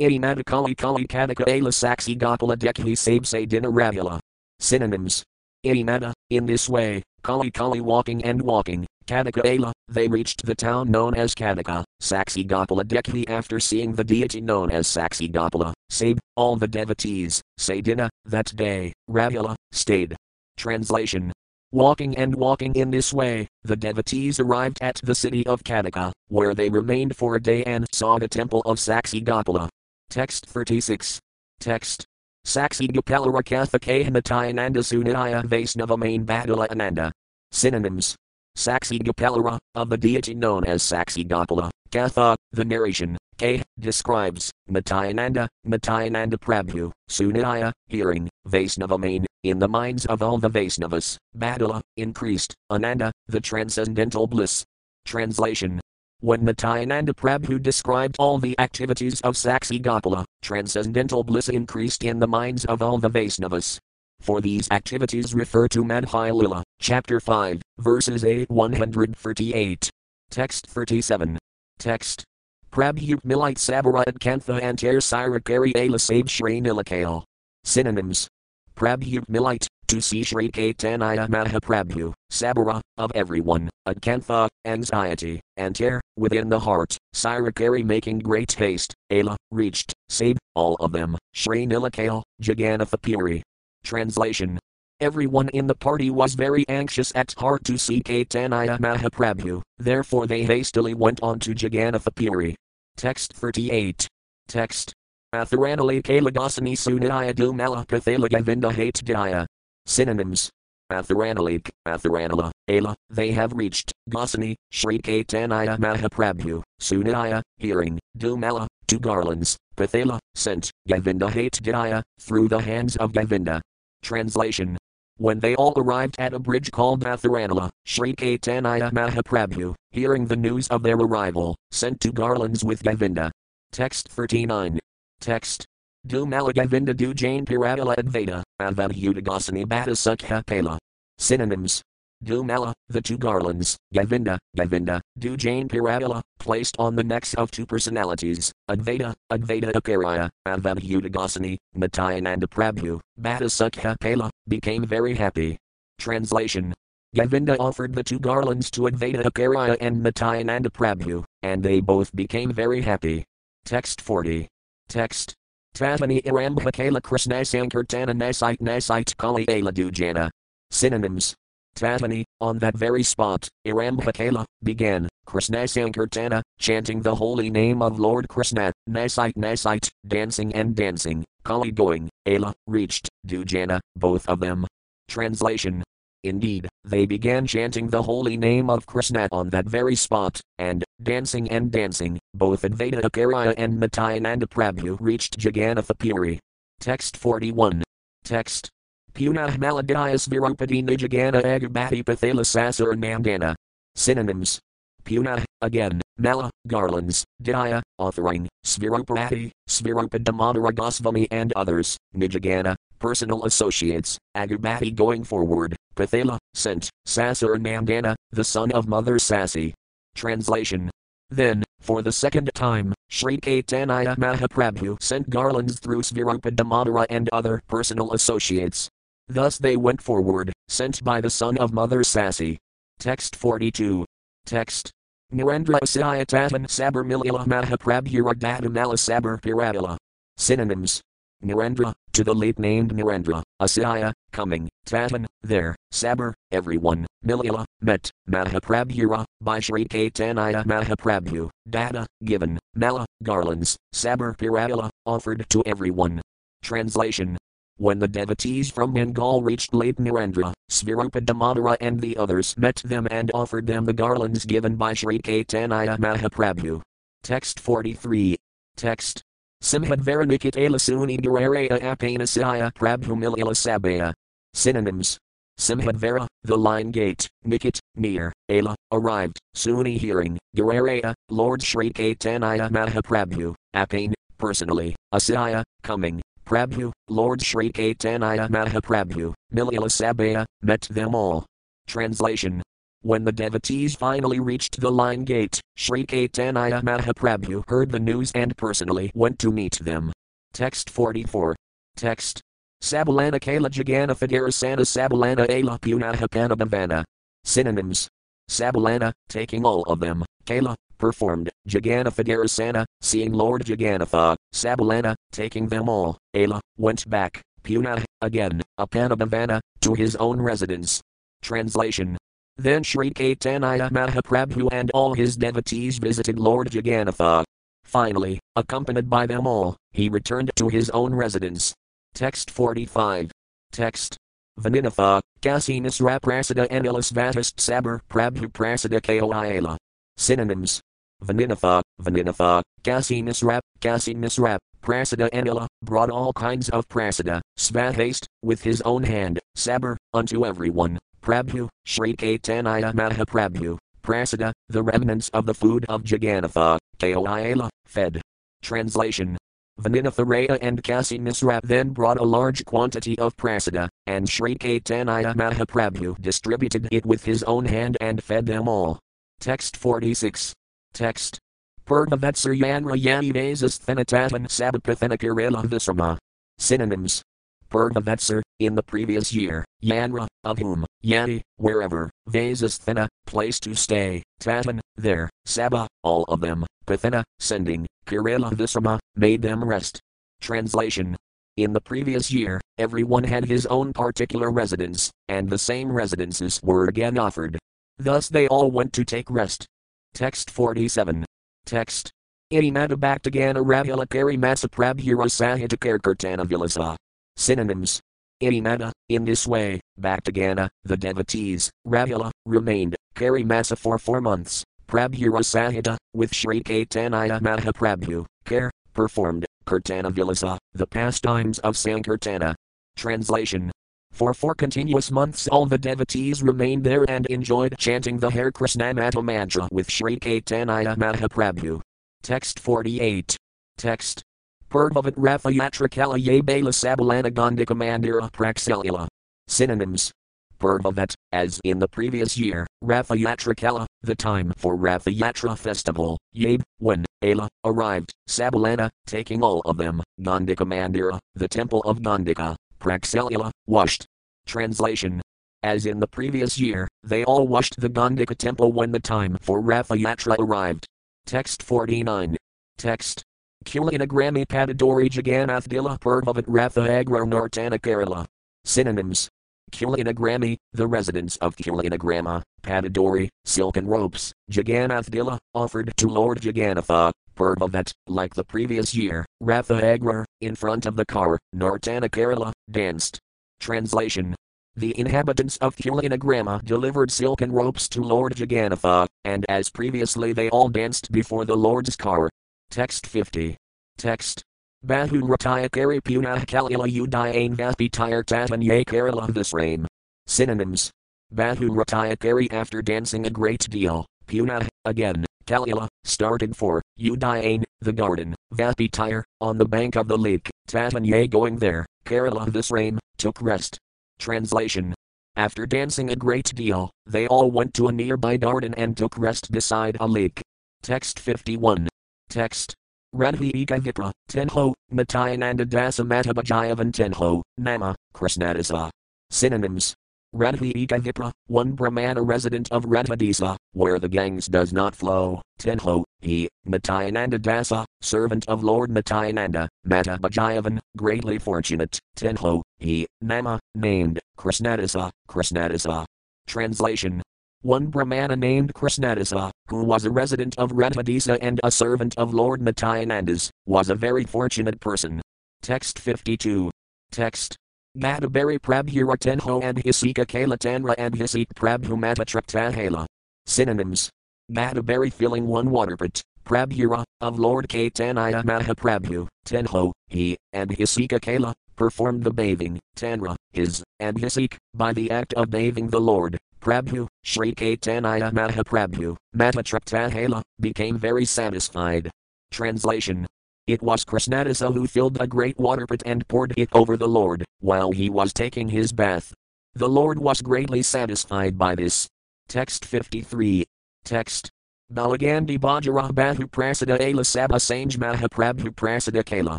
Idimata Kali Kadaka Ala Saksi Gopala Dekhi Sabse Dina Ravula. Synonyms. Idimata, in this way, Kali Kali walking and walking, Kadaka Ala, they reached the town known as Kadaka, Saksi Gopala Dekhi after seeing the deity known as Saksi Gopala, Sab, all the devotees, Sadina, that day, Ravula, stayed. Translation Walking and walking in this way, the devotees arrived at the city of Kadaka, where they remained for a day and saw the temple of Saksi Gopala. Text 36. Text. Rakatha Kahanatananda Sunaya Vaisnava Main Badala Ananda. Synonyms. Saksi Gopalara, of the deity known as Saksi Gopala, Katha, the narration, K, describes, Matayananda, Nityananda Prabhu, Sunaya, hearing, Vaisnava main, in the minds of all the Vaisnavas, Badala, increased, Ananda, the transcendental bliss. Translation when Nityananda Prabhu described all the activities of Saksi Gopala, transcendental bliss increased in the minds of all the Vaisnavas. For these activities refer to Madhya Lila, chapter 5, verses 8 138. Text 37. Text. Prabhu Milite Sabara at Kantha Antar Sirakari Ala Sab Shri Nilakale. Synonyms. Prabhu Milite, to see Sri Caitanya Mahaprabhu, Sabara, of everyone, Adkantha, anxiety, Antar, within the heart, Sirakari making great haste, Ala, reached, Sab, all of them, Shri Nilakale, Jagannathapuri. Translation Everyone in the party was very anxious at heart to see Caitanya Mahaprabhu, therefore they hastily went on to Jagannatha Puri. Text 38. Text. Atharanali Kalagasani Sunaya Dumala Pathala Govinda Hate Daya. Synonyms. Atharanalik, Atharanala, Ala, they have reached, Gosani, Sri Caitanya Mahaprabhu, Sunaya, hearing, Dumala, two garlands, Pathala, sent, Govinda Hate Daya, through the hands of Govinda. Translation when they all arrived at a bridge called Atharanala, Sri Caitanya Mahaprabhu, hearing the news of their arrival, sent two garlands with Govinda. Text 39. Text. Du Malagovinda du Jain Piradala Advaita, Avadhudagasani Bhattasukha Pala. Synonyms. Du Mala, the two garlands, Govinda, Govinda, Du Jain Piradala, placed on the necks of two personalities, Advaita, Advaita Akaraya, Avadhudagasani, Nityananda Prabhu, Bhattasukha Pala, became very happy. Translation. Govinda offered the two garlands to Advaita Akaraya and Nityananda Prabhu, and they both became very happy. Text 40. Text. Tatmani Irambhakala Krishna Sankirtana Nasite Nasite Kali Ala Dujana. Synonyms. Tatmani, on that very spot, Irambhakala, began, Krishna Sankirtana, chanting the holy name of Lord Krishna, Nasite Nasite, dancing and dancing, Kali going, Ala, reached, Dujana, both of them. Translation. Indeed, they began chanting the holy name of Krishna on that very spot, and, dancing and dancing, both Advaita Akarya and Nityananda Prabhu reached Jagannatha Puri. Text 41. Text. Punah Maladhyas Virupati Nijagana Agabati Pathala Sasur Nandana. Synonyms. Punah, again, Mala, garlands, Dhyaya, offering, Svirupati, Svirupa Damadara Gosvami and others, Nijagana, personal associates, Agabati going forward, Pathala, sent, Sasur Nandana, the son of Mother Sasi. Translation. Then, for the second time, Sri Caitanya Mahaprabhu sent garlands through Svirupadamadara and other personal associates. Thus they went forward, sent by the son of Mother Sasi. Text 42. Text. Narendra Asaya Tatan Sabar Milila Mahaprabhuradadamala Sabar Piradala. Synonyms. Narendra, to the late named Narendra, Asaya, coming, Tatan, there, Sabar, everyone, Milila, met, Mahaprabhura, by Sri Caitanya Mahaprabhu, Dada, given, Mala, garlands, Sabar Piradala, offered to everyone. Translation when the devotees from Bengal reached Lake Narendra, Svirupa Damadara and the others met them and offered them the garlands given by Sri Caitanya Mahaprabhu. Text 43. Text. Simhadvara Nikitala Suni Duraraya Apanasaya Prabhumilila Sabaya. Synonyms. Simhadvara, the line gate, Nikit, near, Ala, arrived, Suni hearing, Duraraya, Lord Sri Caitanya Mahaprabhu, Apane, personally, Asaya, coming, Prabhu, Lord Sri Caitanya Mahaprabhu, Milila Sabaya, met them all. Translation When the devotees finally reached the line gate, Sri Caitanya Mahaprabhu heard the news and personally went to meet them. Text 44. Text. Sabalana Kala Jagana Fagarasana Sabalana Ala Punahapanabhavana. Synonyms. Sabalana, taking all of them, Kala, performed, Jagannatha Garasana, seeing Lord Jagannatha, Sabalana, taking them all, Ala, went back, Puna, again, Apanabhavana, to his own residence. Translation then Sri Caitanya Mahaprabhu and all his devotees visited Lord Jagannatha. Finally, accompanied by them all, he returned to his own residence. Text 45. Text. Vaninatha, Kasinas Raprasada Anilas Vatast Sabar Prabhu Prasada Koila. Synonyms. Vaninatha, Vaninatha, Kasinas Rap, Kasinas Rap, Prasada Anila, brought all kinds of prasada, svahaste, with his own hand, sabar, unto everyone, Prabhu, Sri Caitanya Mahaprabhu, Prasada, the remnants of the food of Jagannatha, Koila, fed. Translation Vaninatharaya and Kasi Misrap then brought a large quantity of prasada, and Sri Caitanya Mahaprabhu distributed it with his own hand and fed them all. Text 46. Text. Purvavatsar Yanra Yani Vasas Thenatatan Sabapathenakirila Visrama. Synonyms. Purvavatsar, in the previous year, Yanra, of whom, Yani, wherever, Vasasthana, place to stay, Tatan, there, Saba, all of them, Pathana, sending, Kirila Visrama, made them rest. Translation In the previous year, everyone had his own particular residence, and the same residences were again offered. Thus they all went to take rest. Text 47. Text. Imada Bhaktagana Ravula Kari Masaprabhura Sahita Kirtana Vilasa. Synonyms. Imada, in this way, Bhaktagana, the devotees, Ravula, remained, Kari Masa for four months, Prabhura Sahita, with Sri Caitanya Mahaprabhu, care, performed, Kirtana Vilasa, the pastimes of Sankirtana. Translation for four continuous months all the devotees remained there and enjoyed chanting the Hare Krishna Mata mantra with Sri Caitanya Mahaprabhu. Text 48. Text. Purvavat Ratha Yatra Kalaye Bala Sabalana Gondika Mandira Praxelila. Synonyms. Purvavat, as in the previous year, Ratha Yatra Kala, the time for Ratha Yatra festival, Yabe, when, Ala, arrived, Sabalana, taking all of them, Gondika Mandira, the temple of Gondika, Praxelula, washed. Translation As in the previous year, they all washed the Gondika temple when the time for Ratha Yatra arrived. Text 49. Text. Kulinagrami Padadori Jagannath Dila Purvavat Ratha Agro Nartana Kerala. Synonyms. Kulinagrami, the residents of Kulinagrama, Padadori, silken ropes, Jagannath Dila, offered to Lord Jagannatha, Purvavat, like the previous year, Ratha Agrar, in front of the car, Nartana Kerala, danced. Translation the inhabitants of Kulinagrama delivered silken ropes to Lord Jagannatha, and as previously they all danced before the Lord's car. Text 50. Text. Bahu Rataya Kari Punah Kalila Udayan Vapi Tire Tatanya Kerala Visram. Synonyms. Bahu Rataya Kari after dancing a great deal, Punah, again, Kalila, started for, Udayan, the garden, Vapi Tire, on the bank of the lake, Tatanya going there, Kerala Visram, took rest. Translation After dancing a great deal, they all went to a nearby garden and took rest beside a lake. Text 51. Text. Radhika Vipra, Tenho, Matayananda Dasa Matabhajayavan Tenho, Nama, Krishnadasa. Synonyms. Radhika Vipra, one Brahmana resident of Radhadisa, where the Ganges does not flow, Tenho, he, Matayananda Dasa, servant of Lord Matayananda, Mata Bhajayavan, greatly fortunate, Tenho, he, Nama, named, Krishnadasa, Krishnadasa. Translation one Brahmana named Krishnadasa, uh, who was a resident of Radhadisa and a servant of Lord Nityanandas, was a very fortunate person. Text 52. Text. Madhabari Prabhura Tenho and Hisika Kala Tanra and Hisik Prabhu Matatraktahela. Synonyms. Madhabari filling one water waterpit, Prabhura, of Lord Caitanya Mahaprabhu, Tenho, he, and Hisika Kala, performed the bathing, Tanra, his, and Hisik, by the act of bathing the Lord, Prabhu, Sri Caitanya Mahaprabhu, Matatraktahela, became very satisfied. Translation It was Krishnadasa who filled a great water pot and poured it over the Lord, while he was taking his bath. The Lord was greatly satisfied by this. Text 53. Text. Balagandi Bajara Bahu Prasada Ala Sabha Sange Mahaprabhu Prasada Kala.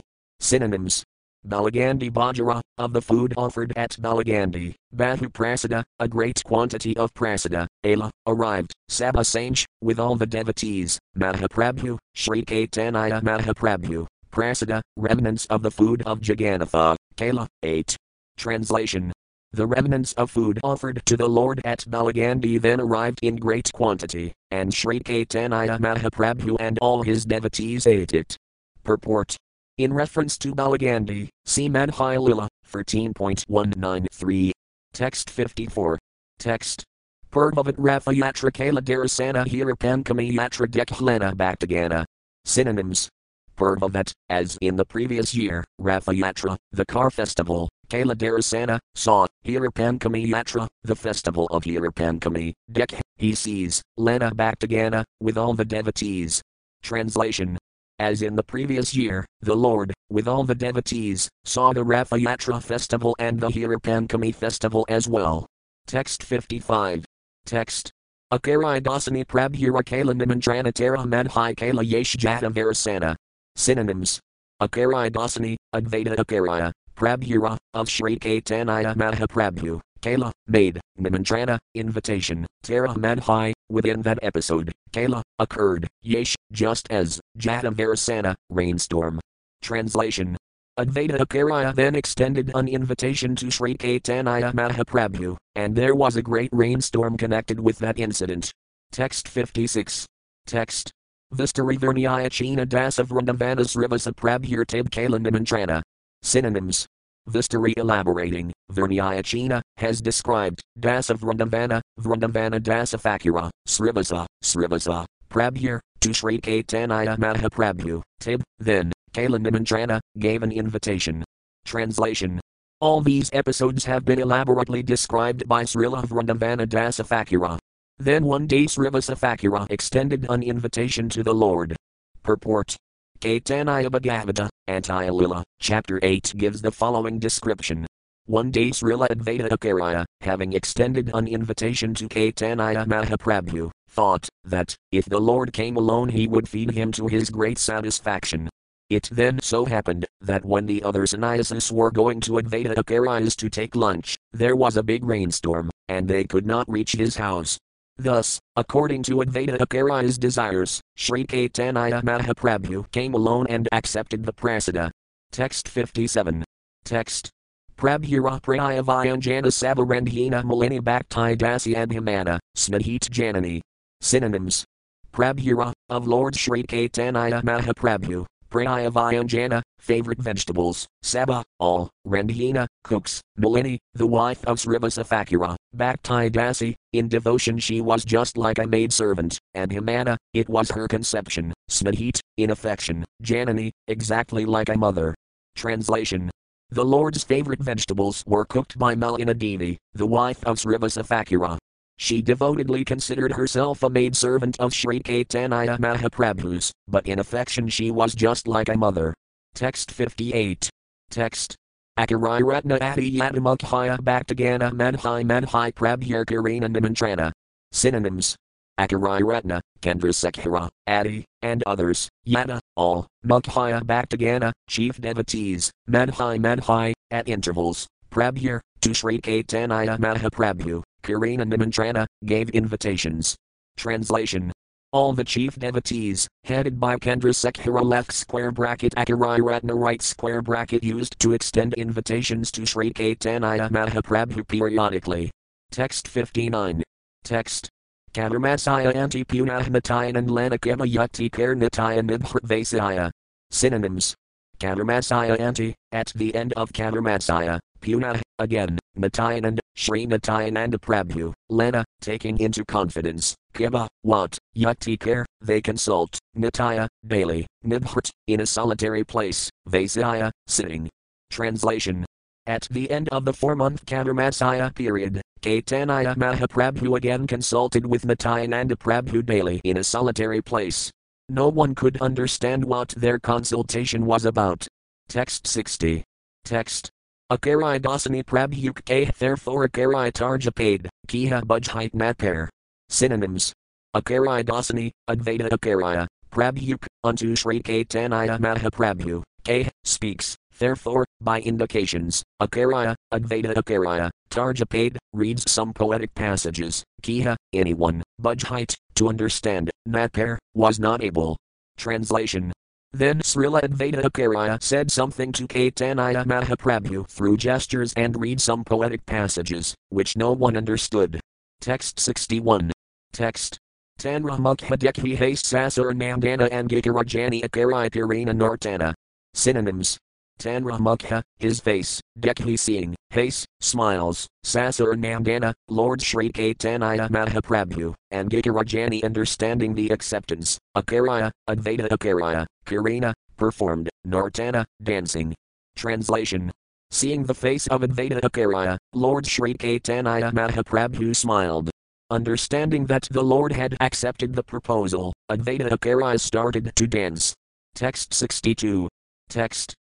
Synonyms. Balagandi Bajara, of the food offered at Balagandi, Bahu Prasada, a great quantity of prasada, Ala, arrived, Sabha Sange, with all the devotees, Mahaprabhu, Sri Caitanya Mahaprabhu, Prasada, remnants of the food of Jagannatha, Kala, 8. Translation the remnants of food offered to the Lord at Balagandi then arrived in great quantity, and Sri Caitanya Mahaprabhu and all his devotees ate it. Purport In reference to Balagandi, see Madhya Lila, 13.193. Text 54. Text. Purvavat Ratha Yatra Kala Darasana Hirapankami Yatra Dekhlana Bhaktagana. Synonyms Purvavat, as in the previous year, Ratha Yatra, the car festival, Kala Darasana, saw, Hirapankami Yatra, the festival of Hirapankami, Dek, he sees, Lena Bhaktagana, with all the devotees. Translation as in the previous year, the Lord, with all the devotees, saw the Ratha Yatra festival and the Hirapankami festival as well. Text 55. Text. Akarai dasani prabhura kala nimandranatara madhai kala yesh jata varasana. Synonyms. Akarai dasani, Advaita Akaraya, Prabhura, of Sri Caitanya Mahaprabhu, Kala, made, Nimantrana, invitation, Tara Madhai, within that episode, Kala, occurred, Yesh, just as, Jata Varasana, rainstorm. Translation. Advaita Akaraya then extended an invitation to Sri Caitanya Mahaprabhu, and there was a great rainstorm connected with that incident. Text 56. Text. Vistari Verniya China Dasa Vrindavanas Rivasa Prabhir Tib Kala Nimantrana. Vistari elaborating, Verniayachina, has described, Dasa Vrindavana, Vrindavana Fakura, Srivasa, Srivasa, Prabhir, to Sri Caitanya Mahaprabhu, Tib, then, Kala Nimantrana, gave an invitation. Translation. All these episodes have been elaborately described by Srila Vrindavana Fakura. Then one day Srivasa Fakura extended an invitation to the Lord. Purport. Caitanya Bhagavata, Antiyalila, chapter 8 gives the following description. One day Srila Advaita Akaraya, having extended an invitation to Caitanya Mahaprabhu, thought that, if the Lord came alone he would feed him to his great satisfaction. It then so happened that when the other sannyasis were going to Advaita Akaraya's to take lunch, there was a big rainstorm, and they could not reach his house. Thus, according to Advaita Akaraya's desires, Sri Caitanya Mahaprabhu came alone and accepted the prasada. Text 57. Text. Prabhura Praya Vyanjana Sabarandhina Malini Bhakti Dasyadhimana, Snahit Janani. Synonyms. Prabhura, of Lord Sri Caitanya Mahaprabhu, Praya Vyanjana, favorite vegetables, Saba, all, Randhina, cooks, Malini, the wife of Srivasa Fakura, Bhakti Dasi, in devotion she was just like a maid servant, and Himana, it was her conception, Snahit, in affection, Janani, exactly like a mother. Translation The Lord's favorite vegetables were cooked by Malini Devi, the wife of Srivasa Fakura. She devotedly considered herself a maidservant of Sri Caitanya Mahaprabhu's, but in affection she was just like a mother. Text 58. Text. Akarai Ratna Adi Yadamukhaya Bhaktagana Manhai Manhai Prabhir Karina Nimantrana. Synonyms. Akarai Ratna, Chandrasekhara, Adi, and others, Yada, all, Mukhaya Bhaktagana, chief devotees, Manhai Manhai, at intervals, Prabhir, to Sri Caitanya Mahaprabhu, Karina Nimantrana, gave invitations. Translation all the chief devotees, headed by Chandrasekhara left square bracket Akarai Ratna right square bracket used to extend invitations to Sri Caitanya Mahaprabhu periodically. Text 59. Text. Kadarmasaya Antipunahmatayan Lanakema Yukti Karnatayan Nibhratvasaya. Synonyms. Kadarmasaya Anti, at the end of Kadarmasaya, Punah, again, Natayanand, Sri Natayananda Prabhu, Lena, taking into confidence, Kiba, what, Yuktikar, they consult, Nitya, daily, Nibhrt, in a solitary place, Vasaya, sitting. Translation. At the end of the four month Kadarmasaya period, Caitanya Mahaprabhu again consulted with Nityananda Prabhu daily in a solitary place. No one could understand what their consultation was about. Text 60. Text. Akarai dasani prabhuk therefore akarai tarja paid, kiha bujhite matpair. Synonyms. Akarya Dasani, Advaita Akarya, Prabhuk, unto Sri Caitanya Mahaprabhu, K, speaks, therefore, by indications, Akarya, Advaita Akarya, Tarjapade, reads some poetic passages, Kiha, anyone, Budhite, to understand, Natpar, was not able. Translation. Then Srila Advaita Akarya said something to Caitanya Mahaprabhu through gestures and read some poetic passages, which no one understood. Text 61. Text. Tanra Mukhadekhi Haste Sasur Nandana Angikarajani Akarai Pirina Nartana. Synonyms. Tanra Mukha, his face, Dekhi seeing, Haste, smiles, Sasur Nandana, Lord Sri Caitanya Mahaprabhu, and Gikarajani understanding the acceptance, Akaraya, Advaita Akaraya, Kirina, performed, Nartana, dancing. Translation. Seeing the face of Advaita Akaraya, Lord Sri Caitanya Mahaprabhu smiled. Understanding that the Lord had accepted the proposal, Advaita Akarya started to dance. Text 62. Text.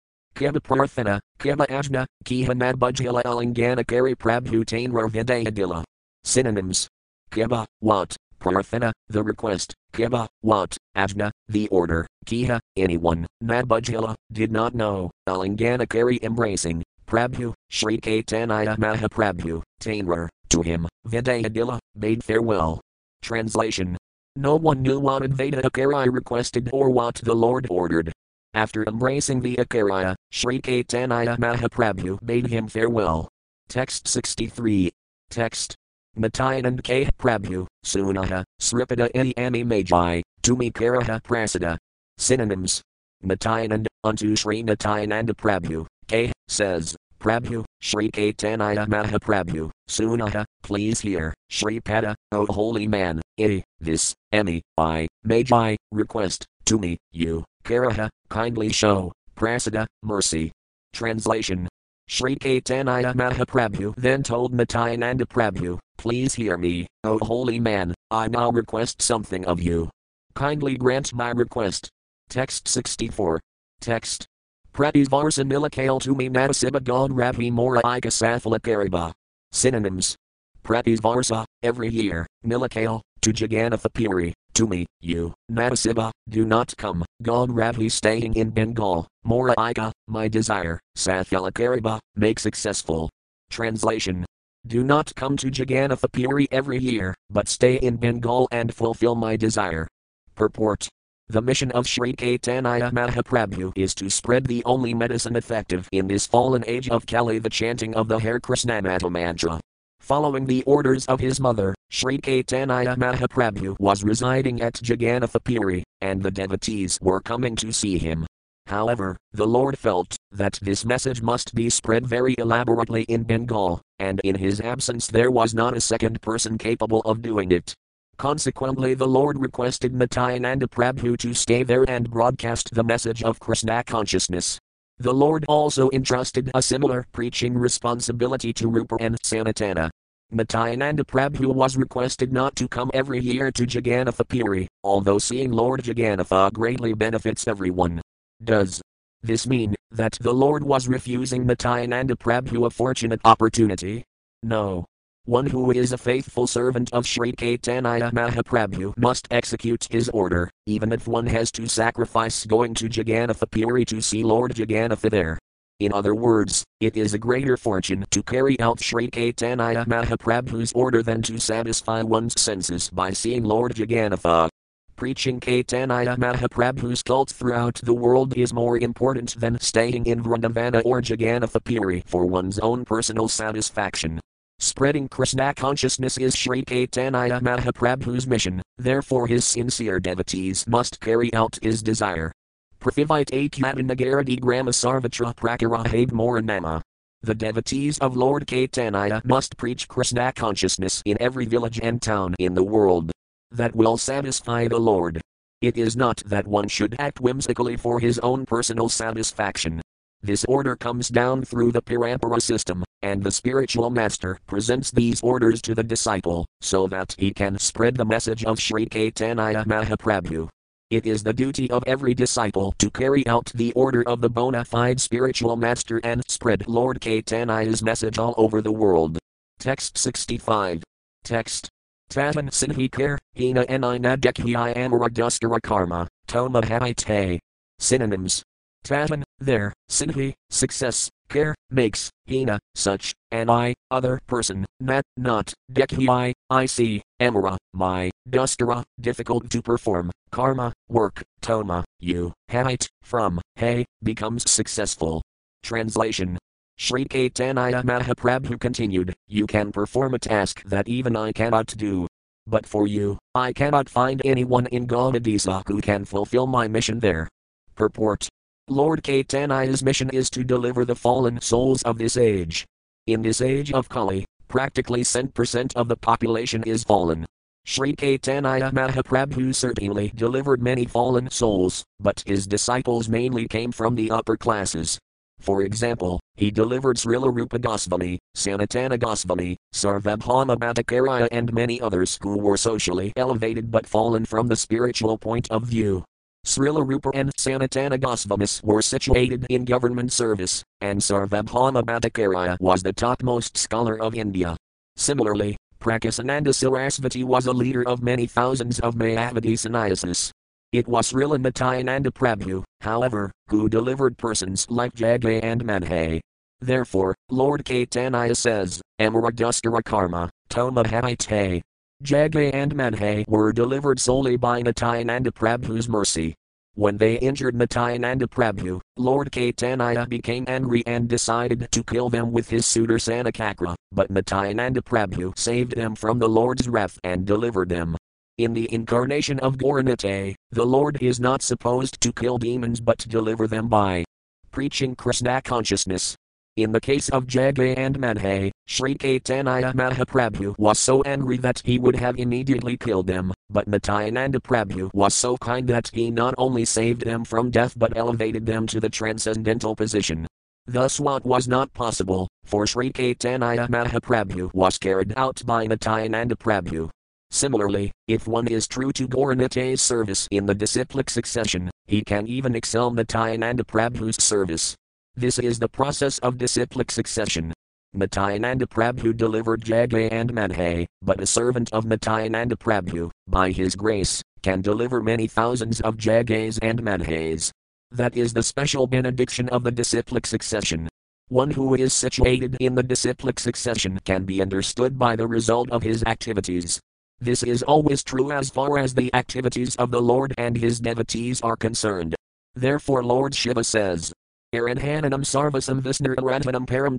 Kiba Prarthana, Kiba Ajna, Kiha Nabujhila Alingana Kari Prabhu Tainra Vidayadila. Synonyms. Kiba, what, Prarthana, the request, Kiba, what, Ajna, the order, Kiha, anyone, Nabujhila, did not know, Alingana Kari embracing, Prabhu, Sri Caitanya Mahaprabhu, Tainra, to him, Vidayadila, bade farewell. Translation. No one knew what Advaita Akarya requested or what the Lord ordered. After embracing the Akarya, Sri Caitanya Mahaprabhu bade him farewell. Text 63. Text. Matayanand K. Prabhu, Sunaha, Sripada Ini Ami Magi, Tumi Karaha Prasada. Synonyms. Matayanand, unto Sri Nityananda Prabhu, K. says, Prabhu, Sri Caitanya Mahaprabhu, Sunaha, please hear, Sri Pada, O holy man, I, this, Emi, I, Magi, request, to me, you, Karaha, kindly show, Prasada, mercy. Translation. Sri Caitanya Mahaprabhu then told Matayananda Prabhu, Please hear me, O holy man, I now request something of you. Kindly grant my request. Text 64. Text. Pratisvarsa Nilakale to me Natasiba God Ravi Mora Ika Safala Kariba. Synonyms. Pratisvarsa, every year, Nilakale, to Jagannatha to me, you, Natasiba, do not come, God Ravi staying in Bengal, Mora Ika, my desire, Safala Kariba, make successful. Translation. Do not come to Jagannatha every year, but stay in Bengal and fulfill my desire. Purport. The mission of Sri Caitanya Mahaprabhu is to spread the only medicine effective in this fallen age of Kali the chanting of the Hare Krishnamata mantra. Following the orders of his mother, Sri Caitanya Mahaprabhu was residing at Jagannathapuri, and the devotees were coming to see him. However, the Lord felt that this message must be spread very elaborately in Bengal, and in his absence there was not a second person capable of doing it. Consequently, the Lord requested Nityananda Prabhu to stay there and broadcast the message of Krishna consciousness. The Lord also entrusted a similar preaching responsibility to Rupa and Sanatana. Nityananda Prabhu was requested not to come every year to Jagannatha Puri, although seeing Lord Jagannatha greatly benefits everyone. Does this mean that the Lord was refusing Nityananda Prabhu a fortunate opportunity? No. One who is a faithful servant of Sri Caitanya Mahaprabhu must execute his order, even if one has to sacrifice going to Jagannatha Puri to see Lord Jagannatha there. In other words, it is a greater fortune to carry out Sri Caitanya Mahaprabhu's order than to satisfy one's senses by seeing Lord Jagannatha. Preaching Caitanya Mahaprabhu's cult throughout the world is more important than staying in Vrindavana or Jagannatha Puri for one's own personal satisfaction. Spreading Krishna consciousness is Sri Caitanya Mahaprabhu's mission, therefore his sincere devotees must carry out his desire. Prithivite Akatanagaradi Grama Sarvatra Prakarahab Moranama. The devotees of Lord Caitanya must preach Krishna consciousness in every village and town in the world. That will satisfy the Lord. It is not that one should act whimsically for his own personal satisfaction. This order comes down through the Parampara system, and the spiritual master presents these orders to the disciple, so that he can spread the message of Sri Caitanya Mahaprabhu. It is the duty of every disciple to carry out the order of the bona fide spiritual master and spread Lord Caitanya's message all over the world. Text 65. Text. Tatan Sinhikar, Hina Enina Dekhi Amara Karma, Toma Haite. Synonyms. Tatan, there, Sinhi, success, care, makes, Hina, such, an I, other person, nat, not, Dekhi I I see, Amara, my, Dustara, difficult to perform, Karma, work, Toma, you, Haite, from, Hey, becomes successful. Translation Sri Caitanya Mahaprabhu continued, You can perform a task that even I cannot do. But for you, I cannot find anyone in Gaudadisa who can fulfill my mission there. Purport Lord Caitanya's mission is to deliver the fallen souls of this age. In this age of Kali, practically 10% of the population is fallen. Sri Caitanya Mahaprabhu certainly delivered many fallen souls, but his disciples mainly came from the upper classes. For example, he delivered Srila Rupa Goswami, Sanatana Goswami, Sarvabhauma Bhattacharya and many others who were socially elevated but fallen from the spiritual point of view. Srila Rupa and Sanatana Goswamis were situated in government service, and Sarvabhauma Bhattacharya was the topmost scholar of India. Similarly, Prakasananda Sarasvati was a leader of many thousands of Mayavadi sannyasis. It was Srila Nityananda Prabhu, however, who delivered persons like Jagai and Madhai. Therefore, Lord Caitanya says, Amaradustara karma, Toma. Jagai and Madhai were delivered solely by Nityananda Prabhu's mercy. When they injured Nityananda Prabhu, Lord Caitanya became angry and decided to kill them with his Sudarsana Chakra, but Nityananda Prabhu saved them from the Lord's wrath and delivered them. In the incarnation of Gauranitai, the Lord is not supposed to kill demons but deliver them by preaching Krishna consciousness. In the case of Jagai and Madhai, Sri Caitanya Mahaprabhu was so angry that he would have immediately killed them, but Nityananda Prabhu was so kind that he not only saved them from death but elevated them to the transcendental position. Thus, what was not possible for Sri Caitanya Mahaprabhu was carried out by Nityananda Prabhu. Similarly, if one is true to Gauranity's service in the disciplic succession, he can even excel Nityananda Prabhu's service. This is the process of disciplic succession. Nityananda Prabhu delivered Jagai and Madhai, but a servant of Nityananda Prabhu, by his grace, can deliver many thousands of Jagais and Madhais. That is the special benediction of the disciplic succession. One who is situated in the disciplic succession can be understood by the result of his activities. This is always true as far as the activities of the Lord and his devotees are concerned. Therefore, Lord Shiva says, Sarvasam param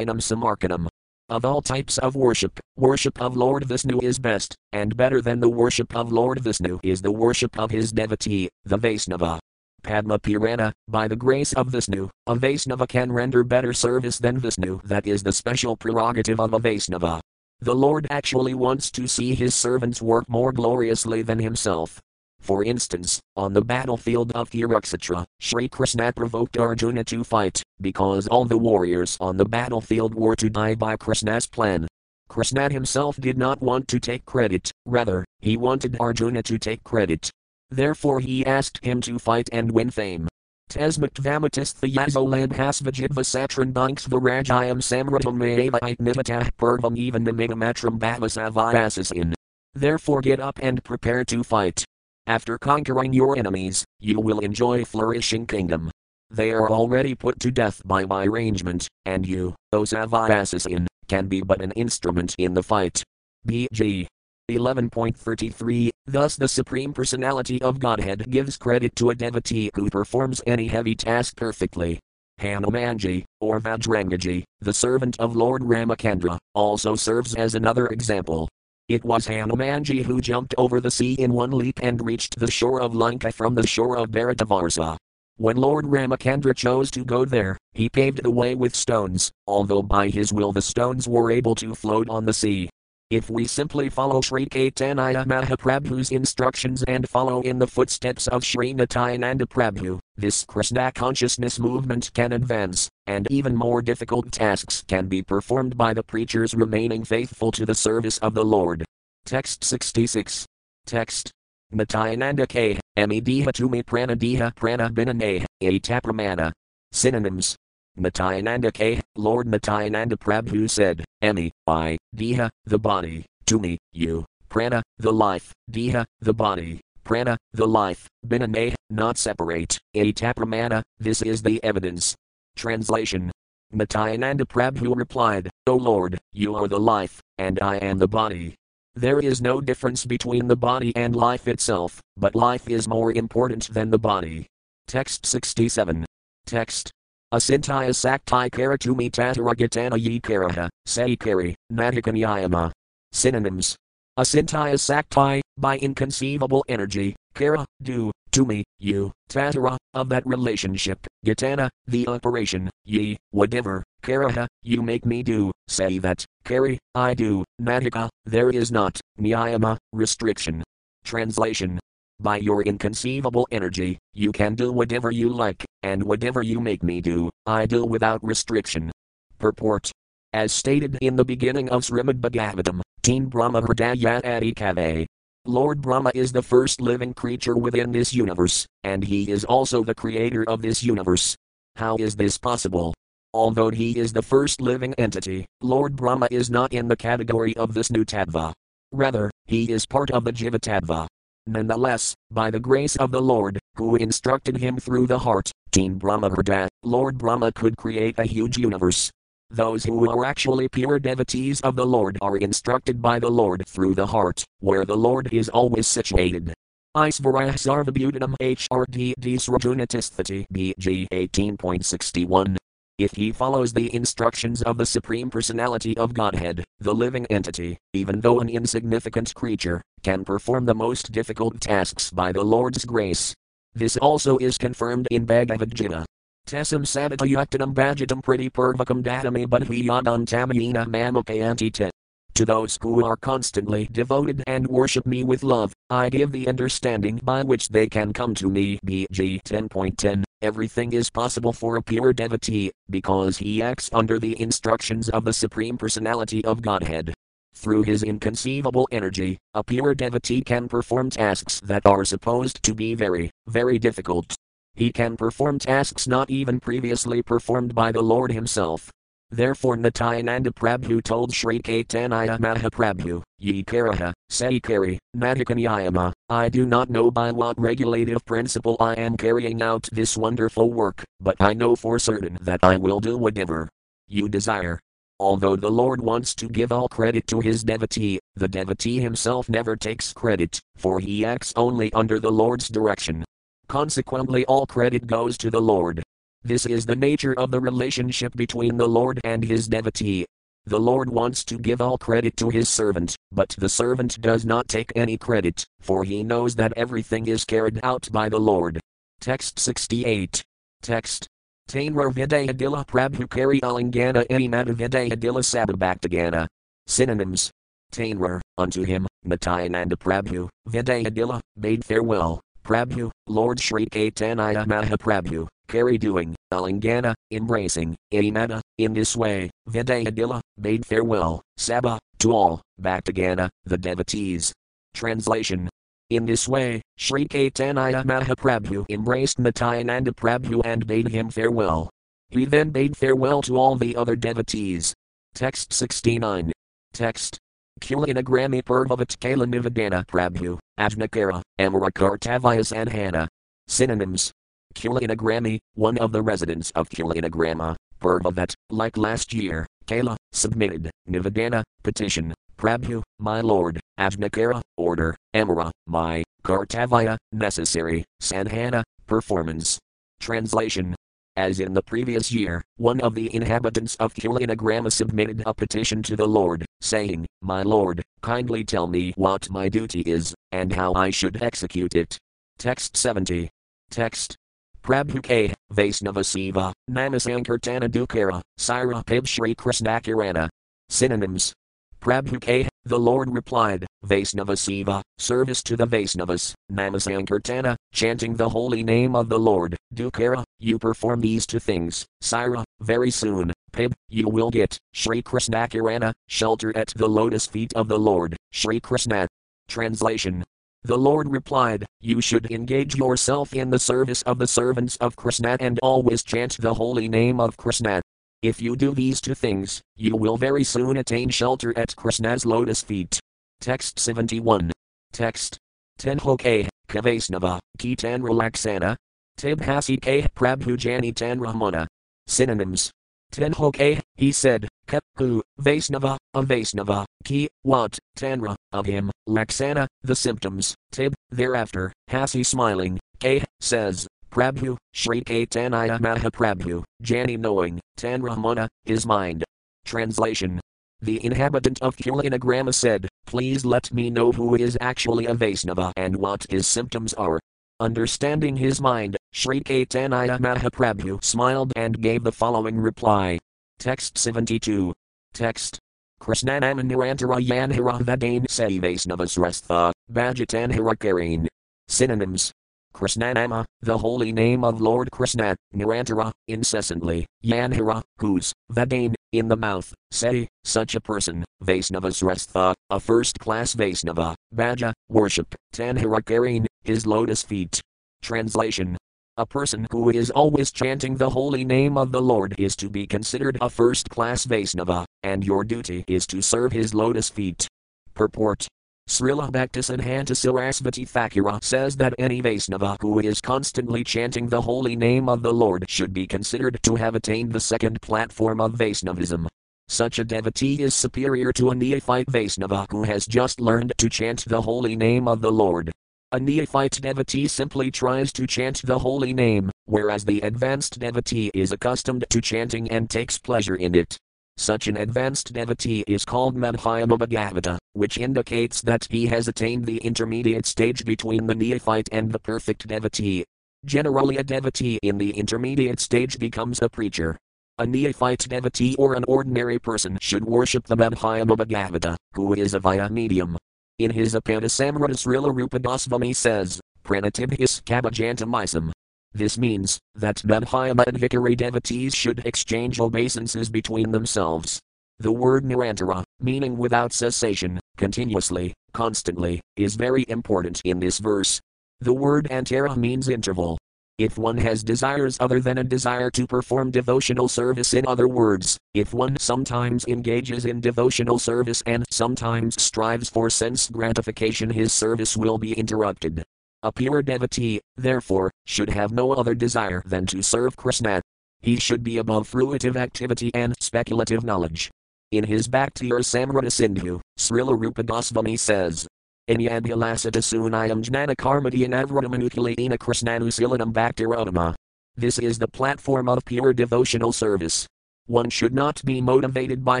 samarkanam. Of all types of worship, worship of Lord Vishnu is best, and better than the worship of Lord Vishnu is the worship of his devotee, the Vaisnava. Padma Purana, by the grace of Vishnu, a Vaisnava can render better service than Vishnu. That is the special prerogative of a Vaisnava. The Lord actually wants to see his servants work more gloriously than himself. For instance, on the battlefield of Kurukshetra, Sri Krishna provoked Arjuna to fight, because all the warriors on the battlefield were to die by Krishna's plan. Krishna himself did not want to take credit, rather, he wanted Arjuna to take credit. Therefore, he asked him to fight and win fame. Tasmaktvamatisthayazolad hasvajidva satran bunks varajayam samratam mayava itnivatah purvam even namigamatram bhavasavayasasin. Therefore get up and prepare to fight. After conquering your enemies, you will enjoy flourishing kingdom. They are already put to death by my arrangement, and you, O Savayasasin, can be but an instrument in the fight. B.G. 11.33 Thus, the Supreme Personality of Godhead gives credit to a devotee who performs any heavy task perfectly. Hanumanji, or Vajrangaji, the servant of Lord Ramachandra, also serves as another example. It was Hanumanji who jumped over the sea in one leap and reached the shore of Lanka from the shore of Bharatavarsa. When Lord Ramachandra chose to go there, he paved the way with stones, although by his will the stones were able to float on the sea. If we simply follow Sri Caitanya Mahaprabhu's instructions and follow in the footsteps of Sri Nityananda Prabhu, this Krishna consciousness movement can advance, and even more difficult tasks can be performed by the preachers remaining faithful to the service of the Lord. Text 66. Text. Nityananda K. Emi Deha Tumi Prana Deha Prana Binane, Atapramana. Synonyms Nityananda K. Lord Nityananda Prabhu said, Emi, I, Deha, the body, to me, you, Prana, the life, Deha, the body, Prana, the life, Binane, not separate, Etapramana, this is the evidence. Translation Matayananda Prabhu replied, O Lord, you are the life, and I am the body. There is no difference between the body and life itself, but life is more important than the body. Text 67. Text. Asintaya sakti karatumi tataragatana yi karaha, say kari, natikanyayama. Synonyms. Asintaya sakti, by inconceivable energy, kara, do, to me, you, tatara, of that relationship, gitana, the operation, ye, whatever, karaha, you make me do, say that, kari, I do, natika, there is not, niyama, restriction. Translation by your inconceivable energy, you can do whatever you like, and whatever you make me do, I do without restriction. Purport As stated in the beginning of Srimad Bhagavatam, Teen Brahma Hridaya Adi Kave. Lord Brahma is the first living creature within this universe, and he is also the creator of this universe. How is this possible? Although he is the first living entity, Lord Brahma is not in the category of this new tattva. Rather, he is part of the Jivatattva. Nonetheless, by the grace of the Lord, who instructed him through the heart, Teen Brahmahrda, Lord Brahma could create a huge universe. Those who are actually pure devotees of the Lord are instructed by the Lord through the heart, where the Lord is always situated. Isvarah Sarvabhutanam HRD Srajunatisthati BG 18.61 if he follows the instructions of the Supreme Personality of Godhead, the living entity, even though an insignificant creature, can perform the most difficult tasks by the Lord's grace. This also is confirmed in Bhagavad Gita. Tesam sabatayaktanam bhajatam priti purvakam datame budhiyadam tamayina mamapayanti te. To those who are constantly devoted and worship me with love, I give the understanding by which they can come to me. BG 10.10 Everything is possible for a pure devotee, because he acts under the instructions of the Supreme Personality of Godhead. Through his inconceivable energy, a pure devotee can perform tasks that are supposed to be very, very difficult. He can perform tasks not even previously performed by the Lord himself. Therefore Nityananda Prabhu told Sri Caitanya Mahaprabhu, Ye Karaha, say Kari, Natikanyayama, I do not know by what regulative principle I am carrying out this wonderful work, but I know for certain that I will do whatever you desire. Although the Lord wants to give all credit to his devotee, the devotee himself never takes credit, for he acts only under the Lord's direction. Consequently, all credit goes to the Lord. This is the nature of the relationship between the Lord and his devotee. The Lord wants to give all credit to his servant, but the servant does not take any credit, for he knows that everything is carried out by the Lord. Text 68. Text. Tainra Vidayadila Prabhu Kari Alingana Enimata Vidayadila Sababhaktagana. Synonyms. Tainra, unto him, Nityananda Prabhu, Vidayadila, bade farewell, Prabhu, Lord Sri Caitanya Mahaprabhu, carry doing, Alingana, embracing, Imana, in this way, Vidayadila, bade farewell, Sabha, to all, Bhaktagana, the devotees. Translation in this way, Sri Caitanya Mahaprabhu embraced Nityananda Prabhu and bade him farewell. He then bade farewell to all the other devotees. Text 69. Text. Kulinagrami Purvavat Kala Nivadana Prabhu, Ajnakara, Amarakartavaya Sanhana. Synonyms. Kulinagrami, one of the residents of Kulinagrama, Purvavat, like last year, Kala, submitted, Nivadana, petition, Prabhu, my lord, Ajnakara, order, Amara, my, Kartavaya, necessary, Sanhana, performance. Translation as in the previous year, one of the inhabitants of Kulinagrama submitted a petition to the Lord, saying, My Lord, kindly tell me what my duty is, and how I should execute it. Text 70. Text. Prabhu K. Vaisnava Siva, Namasankirtana Dukara, Sira Pib Shri Krishnakirana. Synonyms. Prabhu K. The Lord replied, Vaisnava Siva, service to the Vaisnavas, Namasankirtana, chanting the holy name of the Lord, Dukara, you perform these two things, Sira, very soon, Pib, you will get, Shri Krishnakirana, shelter at the lotus feet of the Lord, Shri Krishna. Translation. The Lord replied, You should engage yourself in the service of the servants of Krishna and always chant the holy name of Krishna. If you do these two things, you will very soon attain shelter at Krishna's lotus feet. Text 71. Text. Tenhoke, Kavasnava, Ki Tanra Laksana. Tibhasi K. Prabhujani Tanramana. Synonyms. Tenhoke, he said, Kep, who, Vaisnava, a Vaisnava, Ki, what, Tanra, of him, Laksana, the symptoms, Tib, thereafter, Hasi smiling, K, says, Prabhu, Sri Caitanya Mahaprabhu, Jani knowing, Tanramana, his mind. Translation. The inhabitant of Kulinagrama said, Please let me know who is actually a Vaisnava and what his symptoms are. Understanding his mind, Sri Caitanya Mahaprabhu smiled and gave the following reply. Text 72. Text. Krishnanama Nirantara Yanhira Vadane Se Vaisnavasrastha, Bhajatanhira Karine. Synonyms. Krishnanama, the holy name of Lord Krishna, Nirantara, incessantly, Yanhira, whose, Vadane, in the mouth, say, such a person, Vaisnavasrastha, a first class Vaisnava, Bhaja, worship, Tanhira Karine, his lotus feet. Translation a person who is always chanting the holy name of the Lord is to be considered a first class Vaisnava, and your duty is to serve his lotus feet. Purport Srila Bhaktisiddhanta Sarasvati Thakura says that any Vaisnava who is constantly chanting the holy name of the Lord should be considered to have attained the second platform of Vaisnavism. Such a devotee is superior to a neophyte Vaisnava who has just learned to chant the holy name of the Lord. A neophyte devotee simply tries to chant the holy name, whereas the advanced devotee is accustomed to chanting and takes pleasure in it. Such an advanced devotee is called Madhyamabhagavata, which indicates that he has attained the intermediate stage between the neophyte and the perfect devotee. Generally, a devotee in the intermediate stage becomes a preacher. A neophyte devotee or an ordinary person should worship the Madhyamabhagavata, who is a via medium, in his Apanasamrita Srila Rupa Goswami says, Pranatibhis Kabajantamisam. This means that Madhyama and Vikari devotees should exchange obeisances between themselves. The word Nirantara, meaning without cessation, continuously, constantly, is very important in this verse. The word Antara means interval, if one has desires other than a desire to perform devotional service, in other words, if one sometimes engages in devotional service and sometimes strives for sense gratification, his service will be interrupted. A pure devotee, therefore, should have no other desire than to serve Krishna. He should be above fruitive activity and speculative knowledge. In his Bhakti Samrita Sindhu, Srila Rupa Goswami says, Inyadhilasatasunayam jnanakarmadhyanavradamanukulayena krisnanusilanam bhaktirodama. This is the platform of pure devotional service. One should not be motivated by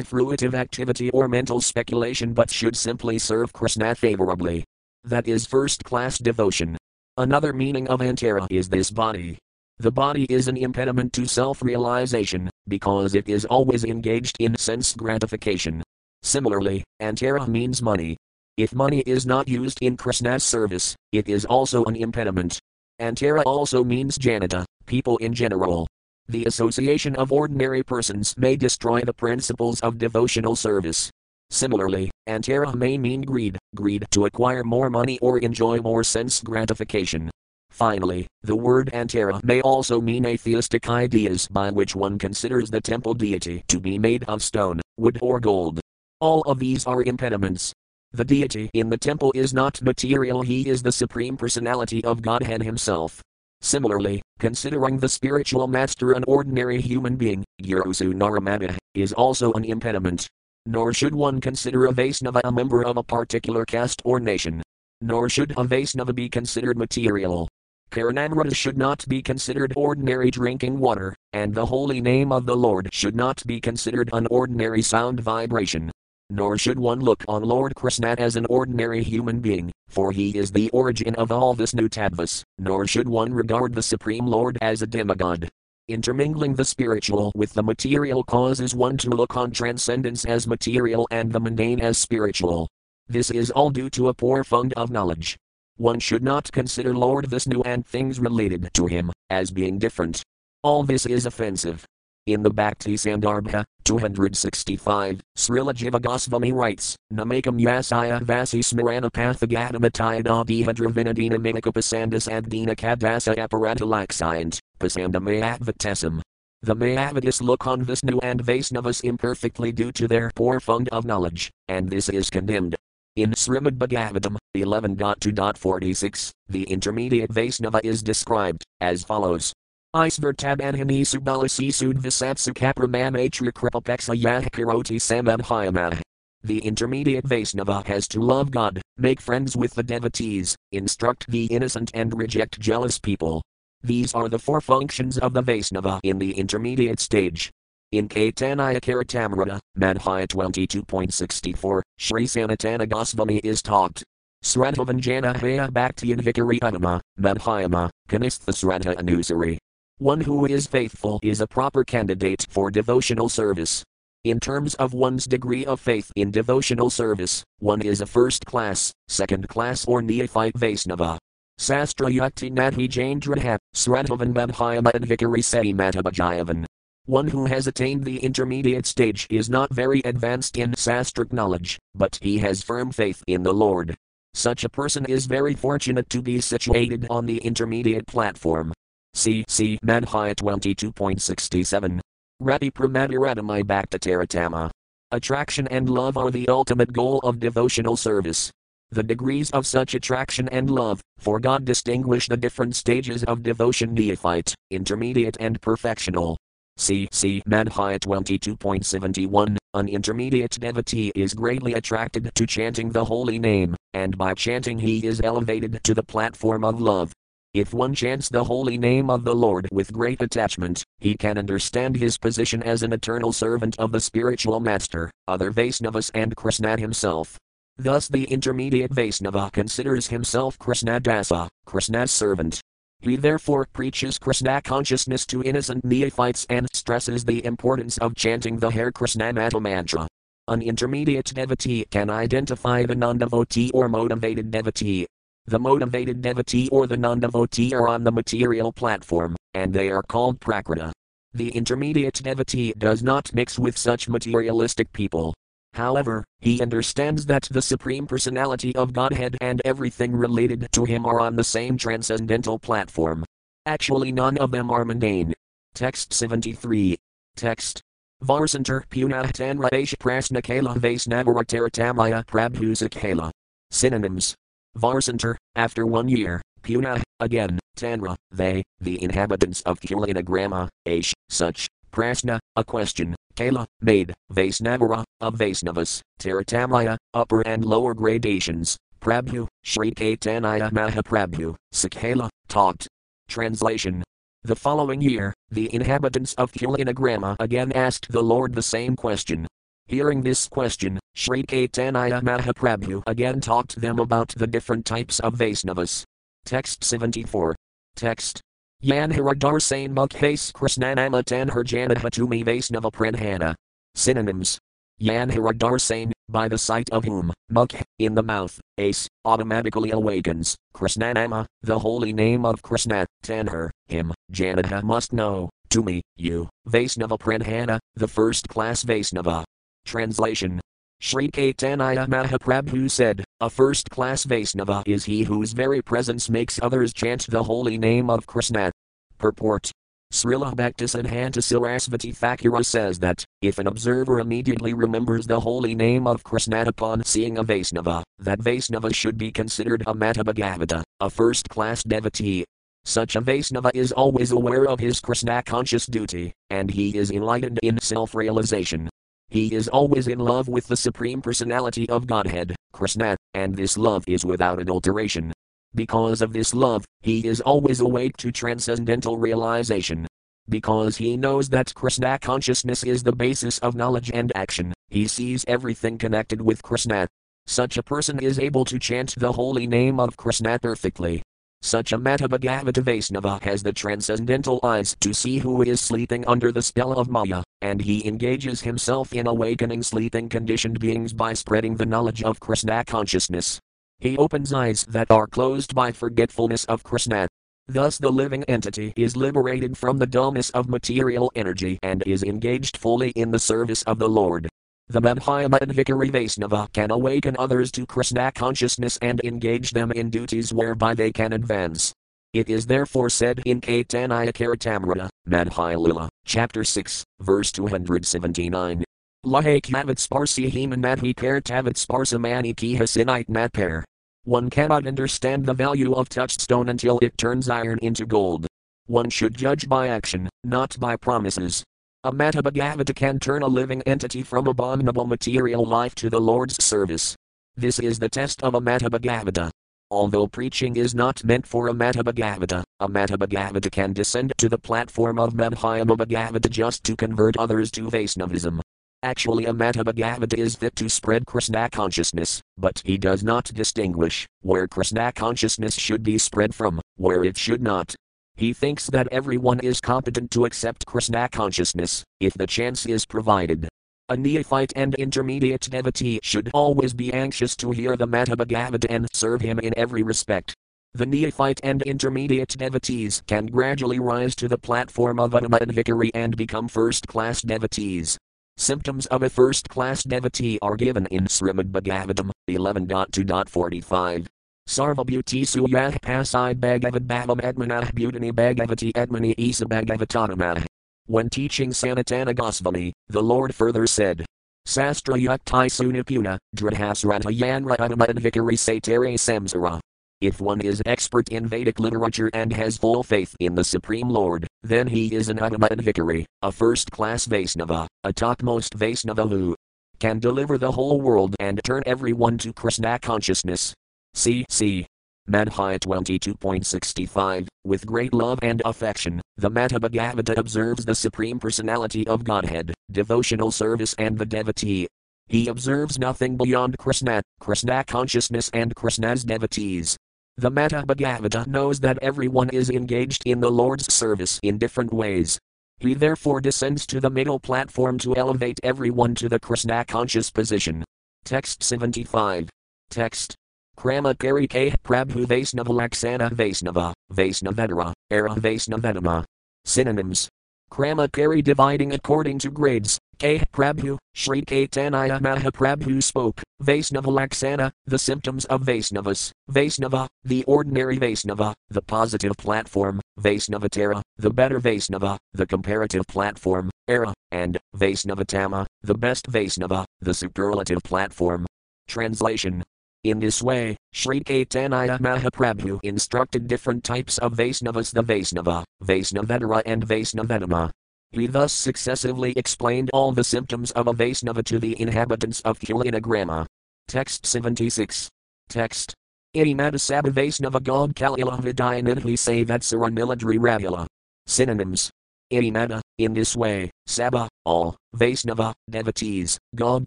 fruitive activity or mental speculation but should simply serve Krishna favorably. That is first class devotion. Another meaning of Antara is this body. The body is an impediment to self realization, because it is always engaged in sense gratification. Similarly, Antara means money, if money is not used in Krishna's service, it is also an impediment. Antara also means Janata, people in general. The association of ordinary persons may destroy the principles of devotional service. Similarly, Antara may mean greed, greed to acquire more money or enjoy more sense gratification. Finally, the word Antara may also mean atheistic ideas by which one considers the temple deity to be made of stone, wood, or gold. All of these are impediments, the deity in the temple is not material, he is the Supreme Personality of Godhead Himself. Similarly, considering the spiritual master an ordinary human being, Gurusu Naramana, is also an impediment. Nor should one consider a Vaisnava a member of a particular caste or nation. Nor should a Vaisnava be considered material. Caranamrita should not be considered ordinary drinking water, and the holy name of the Lord should not be considered an ordinary sound vibration. Nor should one look on Lord Krishna as an ordinary human being, for he is the origin of all this Nutadvas, nor should one regard the Supreme Lord as a demigod. Intermingling the spiritual with the material causes one to look on transcendence as material and the mundane as spiritual. This is all due to a poor fund of knowledge. One should not consider Lord Vishnu and things related to him as being different. All this is offensive. In the Bhakti Sandarbha, 265, Srila Jiva Goswami writes, Namakam Yasaya Vasi Smarana Pathagatamatiya Dihadra Vinadina Minakapasandas Adina Kadasa Apparatalaxayant, Pasanda Mayatvatesam. The Mayavadis look on Vishnu and Vaisnavas imperfectly due to their poor fund of knowledge, and this is condemned. In Srimad Bhagavatam 11.2.46, the intermediate Vaisnava is described as follows. Isvartabanhani Subalasi Sudvisatsu Kapramamatra Kripapeksa Yahkiroti Samabhyamah. The intermediate Vaisnava has to love God, make friends with the devotees, instruct the innocent and reject jealous people. These are the four functions of the Vaisnava in the intermediate stage. In Caitanya Charitamrita, Madhya 22.64, Sri Sanatana Goswami is taught. Sradhavanjana Haya Bhaktiyan Vikari Uttama, Madhyama, Kanistha Sradha Anusari. One who is faithful is a proper candidate for devotional service. In terms of one's degree of faith in devotional service, one is a first class, second class, or neophyte Vaisnava. Sastra Yukti Nadhi Jaindraha, Sradhavan Madhyama and Vikari Seti Matabhajayavan. One who has attained the intermediate stage is not very advanced in sastric knowledge, but he has firm faith in the Lord. Such a person is very fortunate to be situated on the intermediate platform. See Madhya 22.67. Ravi Pramadiradamai Bhaktataratama. Attraction and love are the ultimate goal of devotional service. The degrees of such attraction and love, for God distinguish the different stages of devotion neophyte, intermediate, and perfectional. See Madhya 22.71. An intermediate devotee is greatly attracted to chanting the holy name, and by chanting he is elevated to the platform of love. If one chants the holy name of the Lord with great attachment, he can understand his position as an eternal servant of the spiritual master, other Vaisnavas, and Krishna himself. Thus, the intermediate Vaisnava considers himself Krishna Dasa, Krishna's servant. He therefore preaches Krishna consciousness to innocent neophytes and stresses the importance of chanting the Hare Krishna Maha mantra. An intermediate devotee can identify the non devotee or motivated devotee. The motivated devotee or the non devotee are on the material platform, and they are called prakrita. The intermediate devotee does not mix with such materialistic people. However, he understands that the Supreme Personality of Godhead and everything related to him are on the same transcendental platform. Actually, none of them are mundane. Text 73. Text. Varsantar Punah Tanradesh Prasnakala Vaisnavarataratamaya Prabhusakala. Synonyms. Varsantar, after one year, Punah, again, Tanra, they, the inhabitants of Kulinagrama, Aish, such, Prasna, a question, Kala, made, Vaisnavara, of Vaisnavas, Taratamaya, upper and lower gradations, Prabhu, Sri Caitanya Mahaprabhu, Sakala, taught. Translation. The following year, the inhabitants of Kulinagrama again asked the Lord the same question. Hearing this question, Sri Caitanya Mahaprabhu again talked them about the different types of Vaisnavas. Text 74. Text. Yan Hiradarsane Mukhes Krishnanama Tanharjanahatumi Vaisnava Pranhana. Synonyms. Yan Hiradarsane, by the sight of whom, Mukh, in the mouth, Ace, automatically awakens, Krishnanama, the holy name of Krishna, Tanhar, him, Janadha must know, to me, you, Vaisnava Pranhana, the first class Vaisnava. Translation Sri Caitanya Mahaprabhu said, A first class Vaisnava is he whose very presence makes others chant the holy name of Krishna. Purport Srila Bhaktisiddhanta Sarasvati Thakura says that, if an observer immediately remembers the holy name of Krishna upon seeing a Vaisnava, that Vaisnava should be considered a Mahabhagavata, a first class devotee. Such a Vaisnava is always aware of his Krishna conscious duty, and he is enlightened in self realization. He is always in love with the Supreme Personality of Godhead, Krishna, and this love is without adulteration. Because of this love, he is always awake to transcendental realization. Because he knows that Krishna consciousness is the basis of knowledge and action, he sees everything connected with Krishna. Such a person is able to chant the holy name of Krishna perfectly. Such a Mahabhagavata Vaisnava has the transcendental eyes to see who is sleeping under the spell of Maya, and he engages himself in awakening sleeping conditioned beings by spreading the knowledge of Krishna consciousness. He opens eyes that are closed by forgetfulness of Krishna. Thus the living entity is liberated from the dullness of material energy and is engaged fully in the service of the Lord. The Madhyama Adhikari Vaisnava can awaken others to Krishna consciousness and engage them in duties whereby they can advance. It is therefore said in Caitanya Charitamrita, Madhyalila, chapter 6, verse 279. Lahe kavat sparsi heman madhi kartavat sparsa mani ki hasinite matpair. One cannot understand the value of touchstone until it turns iron into gold. One should judge by action, not by promises. A Mahabhagavata can turn a living entity from abominable material life to the Lord's service. This is the test of a Mahabhagavata. Although preaching is not meant for a Mahabhagavata, a Mahabhagavata can descend to the platform of Madhyamabhagavata just to convert others to Vaishnavism. Actually, a Mahabhagavata is fit to spread Krishna consciousness, but he does not distinguish where Krishna consciousness should be spread from, where it should not. He thinks that everyone is competent to accept Krishna consciousness, if the chance is provided. A neophyte and intermediate devotee should always be anxious to hear the Mahabhagavata and serve him in every respect. The neophyte and intermediate devotees can gradually rise to the platform of Uttama Adhikari and become first class devotees. Symptoms of a first class devotee are given in Srimad Bhagavatam 11.2.45. Sarvabhuti Suyah Pasai Bhagavad Bhavam Edmanah Bhutani Bhagavati Edmani Isa Bhagavatanamah. When teaching Sanatana Goswami, the Lord further said, Sastra Yuktai Sunipuna, Dradhasrata Yanra Udamadvikari Satere Samsara. If one is expert in Vedic literature and has full faith in the Supreme Lord, then he is an Udamadvikari, a first class Vaisnava, a topmost Vaisnava who can deliver the whole world and turn everyone to Krishna consciousness. C. C. Madhya 22.65, with great love and affection, the Mahabhagavata observes the Supreme Personality of Godhead, devotional service and the devotee. He observes nothing beyond Krishna, Krishna consciousness and Krishna's devotees. The Mahabhagavata knows that everyone is engaged in the Lord's service in different ways. He therefore descends to the middle platform to elevate everyone to the Krishna conscious position. Text 75. Text Krama Karike Prabhu Vaisnava Laksana Vaisnava, Vaisnavedara, Era Vaisnavedama. Synonyms. Krama Kari dividing according to grades, K. Prabhu, Sri Caitanya Mahaprabhu spoke, Vaisnava Laksana, the symptoms of Vaisnavas, Vaisnava, the ordinary Vaisnava, the positive platform, Vaisnavatara, the better Vaisnava, the comparative platform, Era, and Vaisnavatama, the best Vaisnava, the superlative platform. Translation in this way, Sri Caitanya Mahaprabhu instructed different types of Vaisnavas the Vaisnava, Vaisnavedara and Vaisnavedama. He thus successively explained all the symptoms of a Vaisnava to the inhabitants of Kulinagrama. Text 76. Text. Inimadasabha Vaisnava God Kalila Vidayanidhi Savatsara Niladri Ravula. Synonyms. Inimada, in this way, Sabha, all, Vaisnava, devotees, God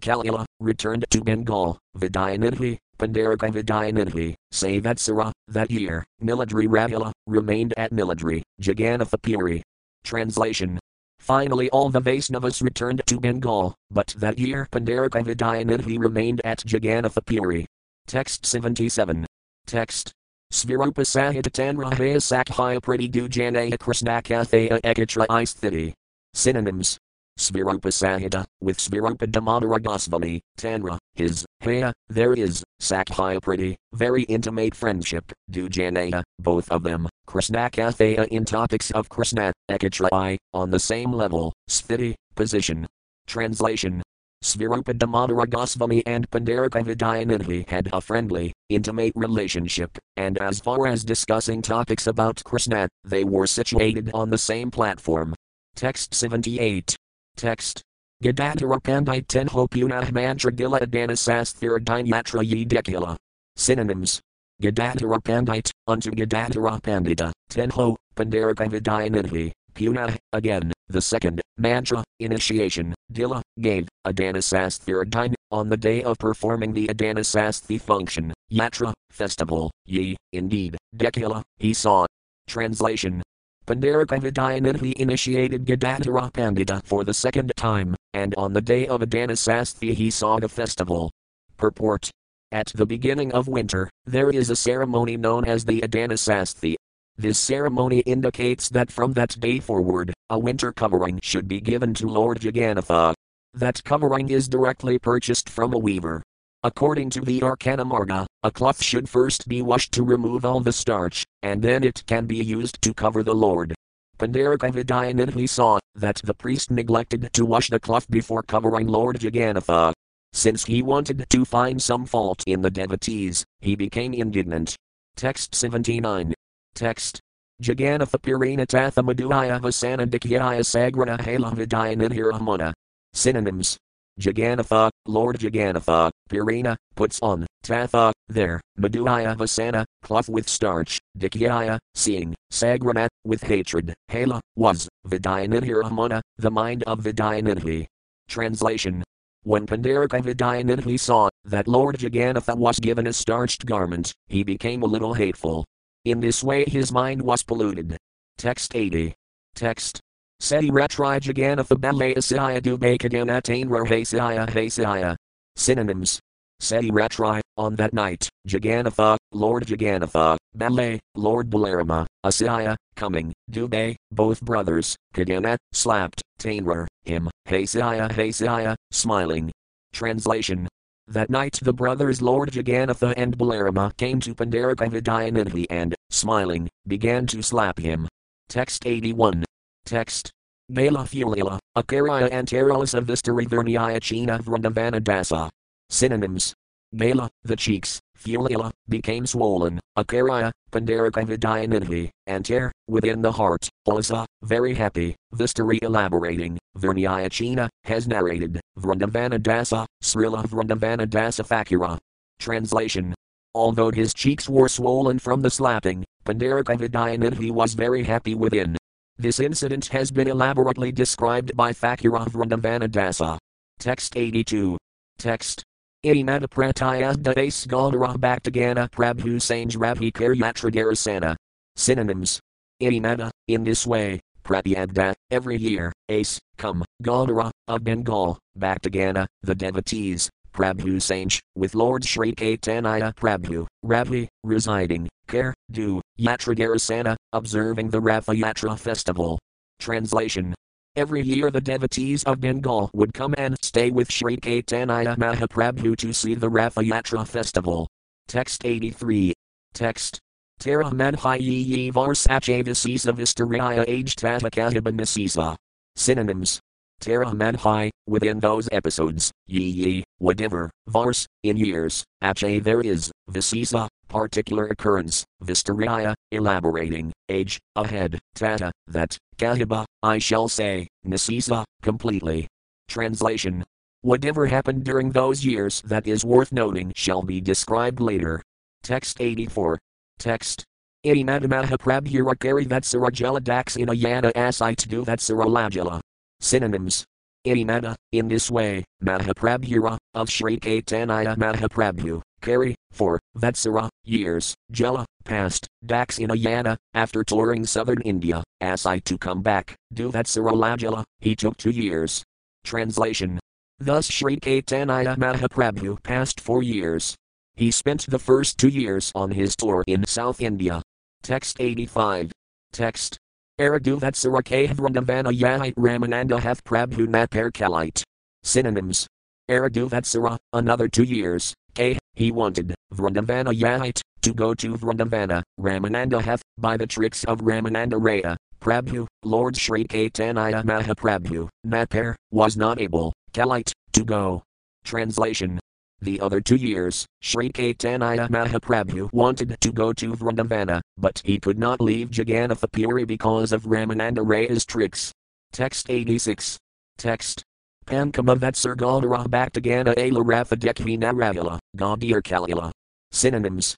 Kalila, returned to Bengal, Vidayanidhi, Pundarika Vidyanidhi, Savatsara, that year, Niladri Ravula, remained at Niladri, Jagannatha Translation Finally, all the Vaisnavas returned to Bengal, but that year Pundarika Vidyanidhi remained at Jagannatha Text 77. Text. Svirupa Sahitatanrahaya Sakhya Priti Dujanaya Krishnakathaya Ekatra Isthiti. Synonyms Svirupa Sahita, with Svarupa Damodara Goswami, Tanra, his, Haya, there is, Priti, very intimate friendship, Dujanaya, both of them, Krishna Kathaya in topics of Krishna, Ekatrai, on the same level, Sthiti, position. Translation Svarupa Goswami and Pundarika Vidyanidhi had a friendly, intimate relationship, and as far as discussing topics about Krishna, they were situated on the same platform. Text 78. Text. Gadadhara Tenho Punah Mantra Gila Adanasasthira Yatra Yidekila. Synonyms. Gadadhara Pandit, unto Gadadhara Pandita, Tenho, Pundarika Vidyanidhi, Punah, again, the second, mantra, initiation, Dila, gave, Adanasasthiradine, on the day of performing the Odanasasthi function, Yatra, festival, ye, indeed, Dekila, he saw. Translation Pundarika Vidyanidhi initiated Gadadhara Pandita for the second time, and on the day of Odanasasthi he saw the festival. Purport At the beginning of winter, there is a ceremony known as the Odanasasthi. This ceremony indicates that from that day forward, a winter covering should be given to Lord Jagannatha. That covering is directly purchased from a weaver. According to the Arcana Marga, a cloth should first be washed to remove all the starch, and then it can be used to cover the Lord. Pundarika Vidyanidhi saw that the priest neglected to wash the cloth before covering Lord Jagannatha. Since he wanted to find some fault in the devotees, he became indignant. Text 79. Text. Jagannatha Purina Tatha Madhuaya Vasana Dikyaya Sagrana Hala Vidayanidhiramana. Synonyms. Jagannatha, Lord Jagannatha, Purina, puts on, Tatha, there, Madhuaya Vasana, cloth with starch, Dikyaya, seeing, Sagranat, with hatred, Hala, was, Vidayanidhiramana, the mind of Vidyanidhi. Translation when Pundarika Vidyanidhi saw that Lord Jagannatha was given a starched garment, he became a little hateful. In this way his mind was polluted. Text 80. Text. Seti Retri Jagannatha Balayasaya Dubakadana Tain Rahasaya Hasaya. Synonyms. Seti Retri, on that night, Jagannatha, Lord Jagannatha, Balay, Lord Balarama, Asaya, coming, Dubay, both brothers, Kadana, slapped, Tainra, him, Hasaya Hasaya, smiling. Translation. That night the brothers Lord Jagannatha and Balarama came to Pundarika Vidyanidhi and, smiling, began to slap him. Text 81. Text. Bala Fulila, Akaraya Antaralasa Vistariverniaya China Vrindavana Dasa. Synonyms. Bala, the cheeks, Fulila, became swollen, Akaraya, Pundarika Vidyanidhi, Antar, within the heart, Alasa, very happy, Vistari elaborating, Verniaya China, has narrated, Vrindavana Dasa, Srila Vrindavana Dasa Thakura. Translation. Although his cheeks were swollen from the slapping, Pundarika Vidyanidhi was very happy within. This incident has been elaborately described by Thakura Dasa. Text 82. Text. Imada Pratayasda Ace Galdara Bhaktagana Prabhu Sanj Ravi Karyatradarasana. Synonyms. Imada, in this way, Pratyagda, every year, Ace, come, Galdara, of Bengal, Bhaktagana, the devotees, Prabhu Sanj, with Lord Sri Caitanya Prabhu, Ravi, residing, Care, do, Yatradarasana, observing the Ratha Yatra festival. Translation. Every year the devotees of Bengal would come and stay with Sri Caitanya Mahaprabhu to see the Ratha Yatra festival. Text 83. Text. Tara Madhyi Varsachavasisa Vistaraya Age Tatakahibanasisa. Synonyms. Tara Madhi, within those episodes, ye ye, whatever, Vars, in years, Ache there is, Visisa, particular occurrence, Vistaraya, elaborating, age, ahead, Tata, that, Kahiba, I shall say, Nasisa, completely. Translation. Whatever happened during those years that is worth noting shall be described later. Text 84. Text. Imadamaha Prabhurakari Vatsarajala Daxinayana Asite Du Vatsaralajala. Synonyms. Imada, in this way, Mahaprabhura, of Sri Caitanya Mahaprabhu, Kari, for, Vatsara, years, Jala, past, Daxinayana, after touring southern India, Asai to come back, Do Vatsaralajala, he took two years. Translation. Thus Sri Caitanya Mahaprabhu passed four years. He spent the first two years on his tour in South India. Text 85. Text. Vrindavana Yahit Ramananda Hath Prabhu Napar Kalite. Synonyms. Aradu Vatsara, another two years, K. He wanted, Vrindavana Yahit, to go to Vrindavana, Ramananda Hath, by the tricks of Ramananda Raya, Prabhu, Lord Sri Caitanya Mahaprabhu, Napar, was not able, Kalite, to go. Translation. The other two years, Sri Caitanya Mahaprabhu wanted to go to Vrindavana, but he could not leave Jagannatha because of Ramananda Raya's tricks. Text 86. Text. Pankama Vatsar Galdara Bhaktagana Ala Ratha Dekhi Naravila, Gaudir Kalila. Synonyms.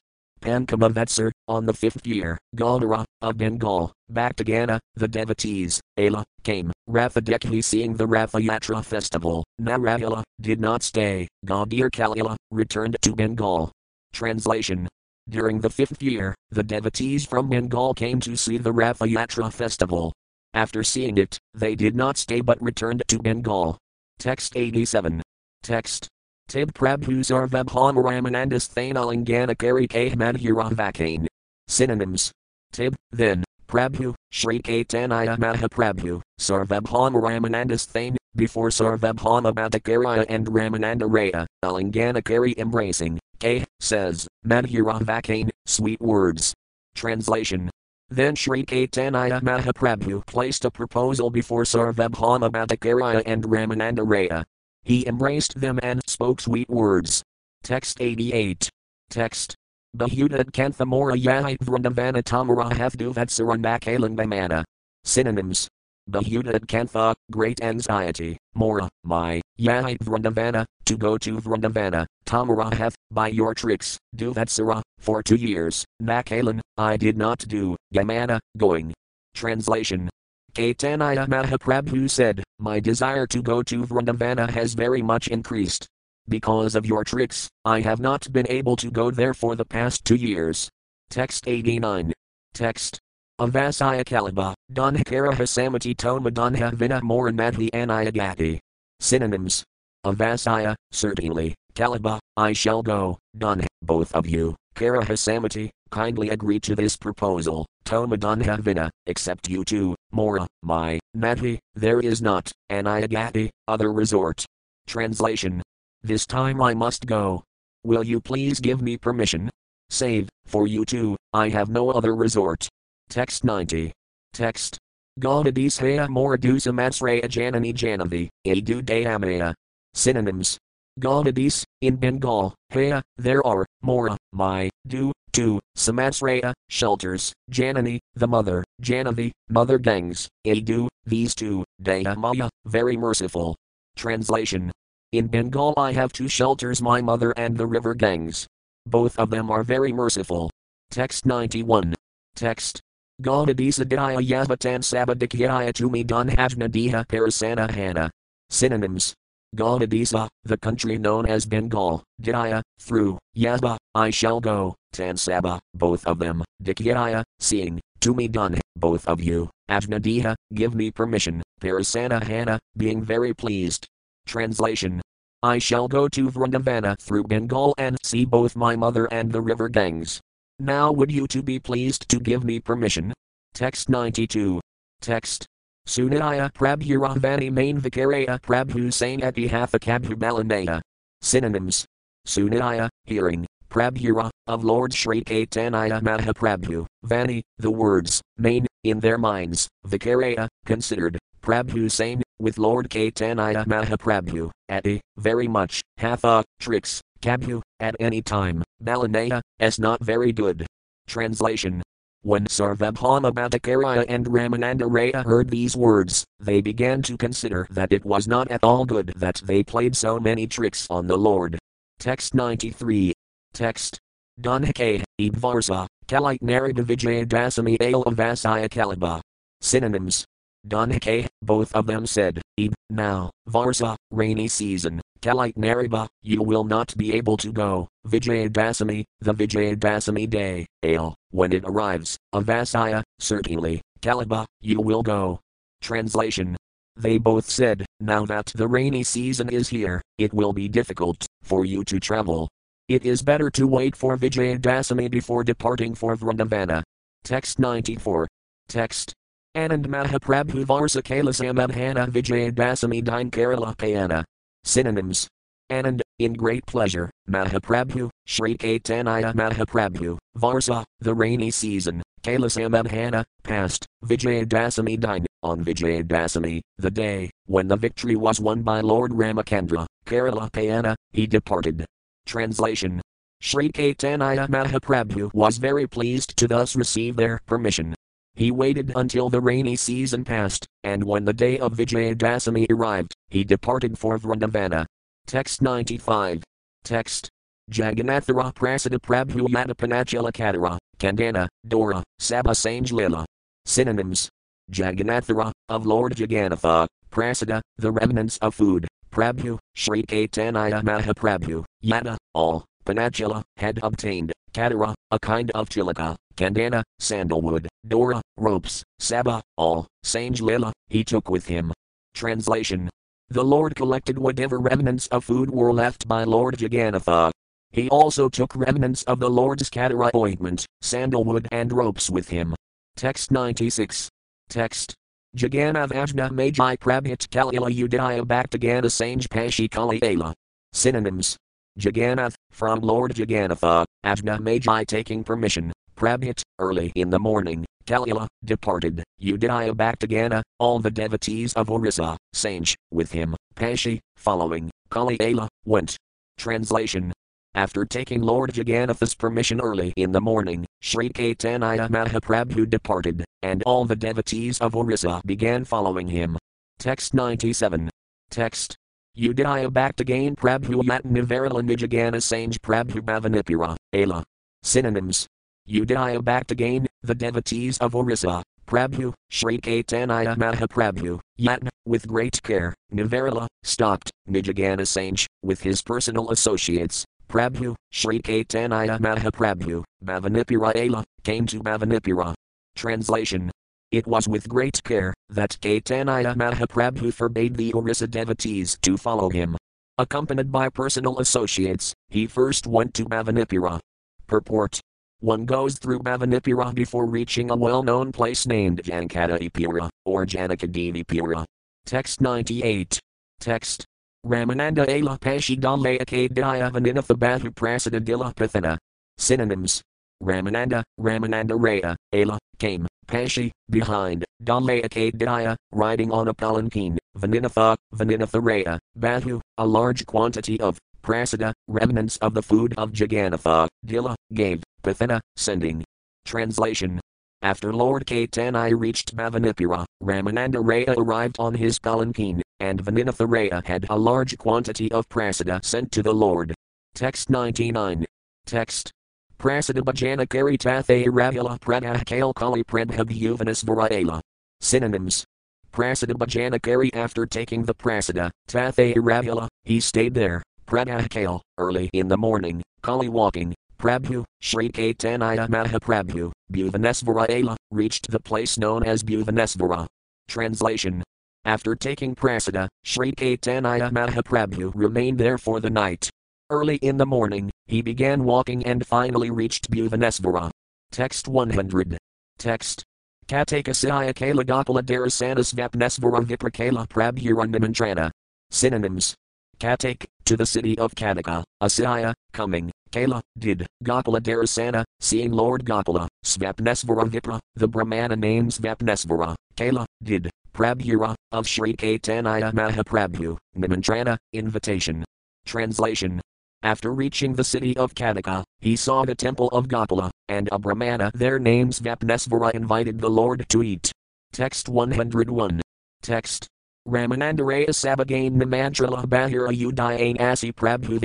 Pankama Vatsar, on the fifth year, Galdara, of Bengal, Bhaktagana, the devotees, Ala, came, Ratha Dekhi seeing the Ratha Yatra festival, Naravila, did not stay, Gaudir Kalila, returned to Bengal. Translation. During the fifth year, the devotees from Bengal came to see the Ratha Yatra festival. After seeing it, they did not stay but returned to Bengal. Text 87. Text. Tib Prabhu Sarvabham Ramanandas Thanalangana Kari Kah Synonyms. Tib, then, Prabhu, Sri Caitanya Mahaprabhu, Sarvabhauma Ramanandas Thane, before Sarvabhauma Bhattacharya and Ramananda Raya, Alanganakari embracing, K, says, Madhura Vakane, sweet words. Translation. Then Sri Caitanya Mahaprabhu placed a proposal before Sarvabhauma Bhattacharya and Ramananda Raya. He embraced them and spoke sweet words. Text 88. Text. Bahudad Kanthamora Yahit Vrindavana Tamara Havduvatsarandakalangamana. Synonyms. Bahudad Kantha, great anxiety, Mora, my, Yahit Vrindavana, to go to Vrindavana, Tamara hath, by your tricks, Duvatsara, for two years, Nakalan, I did not do, Gamana, going. Translation. Caitanya Mahaprabhu said, My desire to go to Vrindavana has very much increased. Because of your tricks, I have not been able to go there for the past two years. Text 89. Text. Avasaya Kalaba, Donhakara Hasamati Toma Donha Vina Moran Madhi Anayagati. Synonyms. Avasaya, certainly, Kalaba, I shall go, Donha, both of you, Kara Hasamati, kindly agree to this proposal, Toma Donha Vina, except you two, Mora, my, Madhi, there is not, Anayagati, other resort. Translation this time I must go. Will you please give me permission? Save, for you too, I have no other resort. Text 90. Text. Gaudadis hea moradusa matsraya janani janavi, edu deamaya. Synonyms. Gaudadis, in Bengal, hea, there are, mora, my, do, two, Samatsraya, shelters, Janani, the mother, Janavi, mother Ganges, Edu, these two, Dayamaya, very merciful. Translation in Bengal, I have two shelters my mother and the river Ganges. Both of them are very merciful. Text 91. Text. Gaudadisadaya Yavatan Sabadikyaya Tumi Diha Parasana Hana. Synonyms. Gaudadisa, the country known as Bengal, Didaya, through, Yava, I shall go, Tansaba, both of them, Dikyaya, seeing, to me done, both of you, Ajnadiha, give me permission, Parasana Hana, being very pleased. Translation I shall go to Vrindavana through Bengal and see both my mother and the river Ganges. Now would you two be pleased to give me permission? Text 92. Text. Sunaya Prabhuravani main Vikaraya Prabhu saying at behalf of Kabhu Synonyms. Sunaya, hearing, Prabhura, of Lord Sri Caitanya Mahaprabhu, Vani, the words, main, in their minds, Vikaraya, considered, Prabhu saying, with Lord Caitanya Mahaprabhu, Ati, very much, Hatha, tricks, Kabhu, at any time, Balanaya, s not very good. Translation When Sarvabhauma Bhattacharya and Ramananda Raya heard these words, they began to consider that it was not at all good that they played so many tricks on the Lord. Text 93. Text. Dunhake, Ibvarsa, Kalite Narada Vijaya Dasami Ale Avasaya Kalaba. Synonyms Donhake, both of them said, Eb, now, Varsa, rainy season, Kalite Nariba, you will not be able to go, Vijayadasami, the Vijayadasami day, Ale, when it arrives, Avasaya, certainly, Kalaba, you will go. Translation They both said, Now that the rainy season is here, it will be difficult for you to travel. It is better to wait for Vijayadasami before departing for Vrindavana. Text 94. Text Anand Mahaprabhu Varsa Varsakalasamabhana Vijayadasami Dine Kerala Payana. Synonyms. Anand, in great pleasure, Mahaprabhu, Sri Caitanya Mahaprabhu, Varsa, the rainy season, Kalasamabhana, past, Vijayadasami Dine, on Vijayadasami, the day, when the victory was won by Lord Ramachandra, Kerala Payana, he departed. Translation. Sri Caitanya Mahaprabhu was very pleased to thus receive their permission he waited until the rainy season passed, and when the day of Vijayadasami arrived, he departed for Vrindavana. Text 95. Text. Jagannathara Prasada Prabhu Yadapanachala Kadara, Kandana, Dora, Sabha Sanjalila. Synonyms. Jagannathara, of Lord Jagannatha, Prasada, the remnants of food, Prabhu, Sri Caitanya Mahaprabhu, Yada, all, Panachala, had obtained, Kadara, a kind of chilaka, Kandana, sandalwood, Dora, ropes, Saba, all, Sange Lila, he took with him. Translation The Lord collected whatever remnants of food were left by Lord Jagannatha. He also took remnants of the Lord's Kadara ointment, sandalwood, and ropes with him. Text 96. Text. Jagana Vajna Magi Prabhit Kalila Udaya Bhaktagana Sange Pashi Kali Ala. Synonyms. Jagannath, from Lord Jagannatha, Ajna Magi taking permission, Prabhit, early in the morning, Kalila, departed, Udaya Bhaktagana, all the devotees of Orissa, Sange, with him, Pashi, following, Kali Ala, went. Translation after taking Lord Jagannatha's permission early in the morning, Sri Caitanya Mahaprabhu departed, and all the devotees of Orissa began following him. Text 97. Text. Udaya Bhaktagain Prabhu Yatnivarala Nijagana Sange Prabhu Bhavanipura, Ala. Synonyms. Udaya Bhaktagain, the devotees of Orissa, Prabhu, Sri Caitanya Mahaprabhu, Yatna, with great care, Nivarala, stopped, Nijagana Sange, with his personal associates, Prabhu, Sri Caitanya Mahaprabhu, Bhavanipura came to Bhavanipura. Translation It was with great care that Caitanya Mahaprabhu forbade the Orissa devotees to follow him. Accompanied by personal associates, he first went to Bhavanipura. Purport one goes through Bhavanipura before reaching a well known place named Jankadipura, or Janakadivipura. Text 98. Text Ramananda Ala Pashidale Akadaya Vaninathabatu Prasada Dila Pathana. Synonyms. Ramananda, Ramananda Raya, Ala, came, Pashi, behind, Dale Akadaya, riding on a palanquin, Vaninatha, Vaninatha Raya, Batu, a large quantity of, Prasada, remnants of the food of Jagannatha, Dila, gave, Pathana, sending. Translation after Lord Caitanya reached Bhavanipura, Ramananda Raya arrived on his palanquin, and Vaninatha Raya had a large quantity of prasada sent to the Lord. Text 99. Text. Prasada bhajana kari tathe rahila pradahkale kali pradhabhuvanasvaraela. Synonyms. Prasada bhajana kari after taking the prasada, tathe rahila, he stayed there, pradahkale, early in the morning, kali walking, Prabhu, Sri Caitanya Mahaprabhu, Bhuvanesvara reached the place known as Bhuvanesvara. Translation After taking prasada, Sri Caitanya Mahaprabhu remained there for the night. Early in the morning, he began walking and finally reached Bhuvanesvara. Text 100. Text. Katakasaya Kala Gopala Darasanas Vapnesvara Viprakala Prabhurandamantrana. Synonyms. Katak, to the city of Kataka, Asaya, coming, Kala, did, Gopala Darasana, seeing Lord Gopala, Svapnesvara Vipra, the Brahmana named Svapnesvara, Kala, did, Prabhura, of Sri Caitanya Mahaprabhu, Nimantrana, invitation. Translation. After reaching the city of Kataka, he saw the temple of Gopala, and a Brahmana there named Svapnesvara invited the Lord to eat. Text 101. Text. Ramanandaraya Sabagain Nimantrala Bahira Udayan Asi Prabhu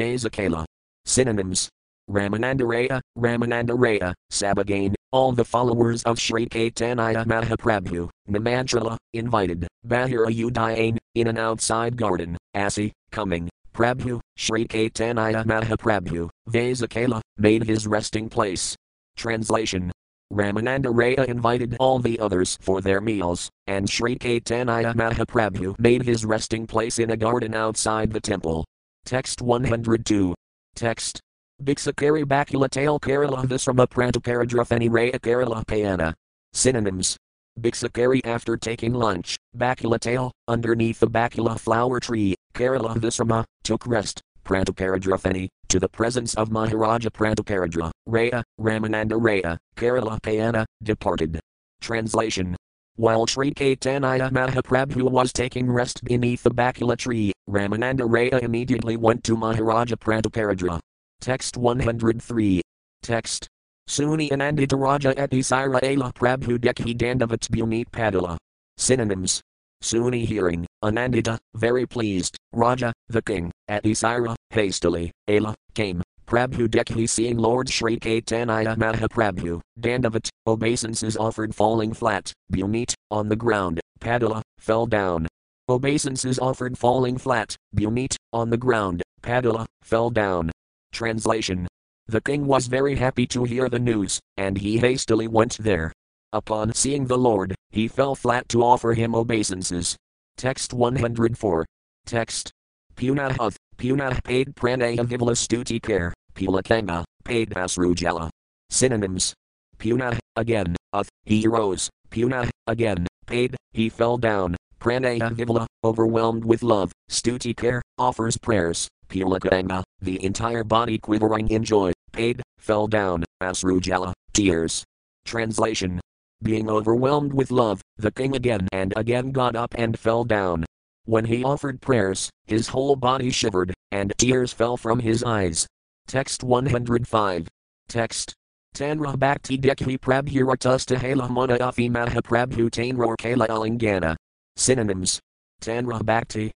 Synonyms. Ramanandaraya, Ramanandaraya, Sabagain, all the followers of Sri Caitanya Mahaprabhu, Nimantrala, invited, Bahira Udayan, in an outside garden, Asi, coming, Prabhu, Sri Caitanya Mahaprabhu, Vasakala, made his resting place. Translation Ramananda Raya invited all the others for their meals, and Sri Caitanya Mahaprabhu made his resting place in a garden outside the temple. Text 102. Text. Bhiksakari Bakula Tail Kerala Visrama Prantaparadrafani Raya Kerala Payana. Synonyms. Bhiksakari after taking lunch, Bakula tail, underneath the Bakula flower tree, Kerala Visrama, took rest, Prantaparadrafani, to the presence of Maharaja Prataparudra, Raya, Ramananda Raya, Kerala Payana, departed. Translation. While Sri Caitanya Mahaprabhu was taking rest beneath the Bakula tree, Ramananda Raya immediately went to Maharaja Prataparudra. Text 103. Text. Suni Anandita Raja Etisira Ala Prabhu Dekhi Dandavat Bhumit Padala. Synonyms. Suni hearing, Anandita, very pleased, Raja, the king, Etisira, hastily, Ala, came, Prabhu Dekhi seeing Lord Sri Caitanya Mahaprabhu, Dandavat, obeisances offered falling flat, Bhumit, on the ground, Padala, fell down. Obeisances offered falling flat, Bhumit, on the ground, Padala, fell down. Translation The king was very happy to hear the news, and he hastily went there. Upon seeing the Lord, he fell flat to offer him obeisances. Text 104. Text. Punahath, Punah paid pranaya vivla care, Pulakanga, paid asrujala. Synonyms. Puna, again, Uth, he rose, Puna, again, paid, he fell down, Pranaya Vivla, overwhelmed with love, Stuti care, offers prayers, Pulakanga, the entire body quivering in joy, paid, fell down, Asrujala, tears. Translation Being overwhelmed with love, the king again and again got up and fell down. When he offered prayers, his whole body shivered, and tears fell from his eyes. Text 105. Text. Tanra Bhakti Dekhi Prabhuratusta Hala Mona Afi Mahaprabhu Tainror Kala Alingana. Synonyms. Tanra Bhakti,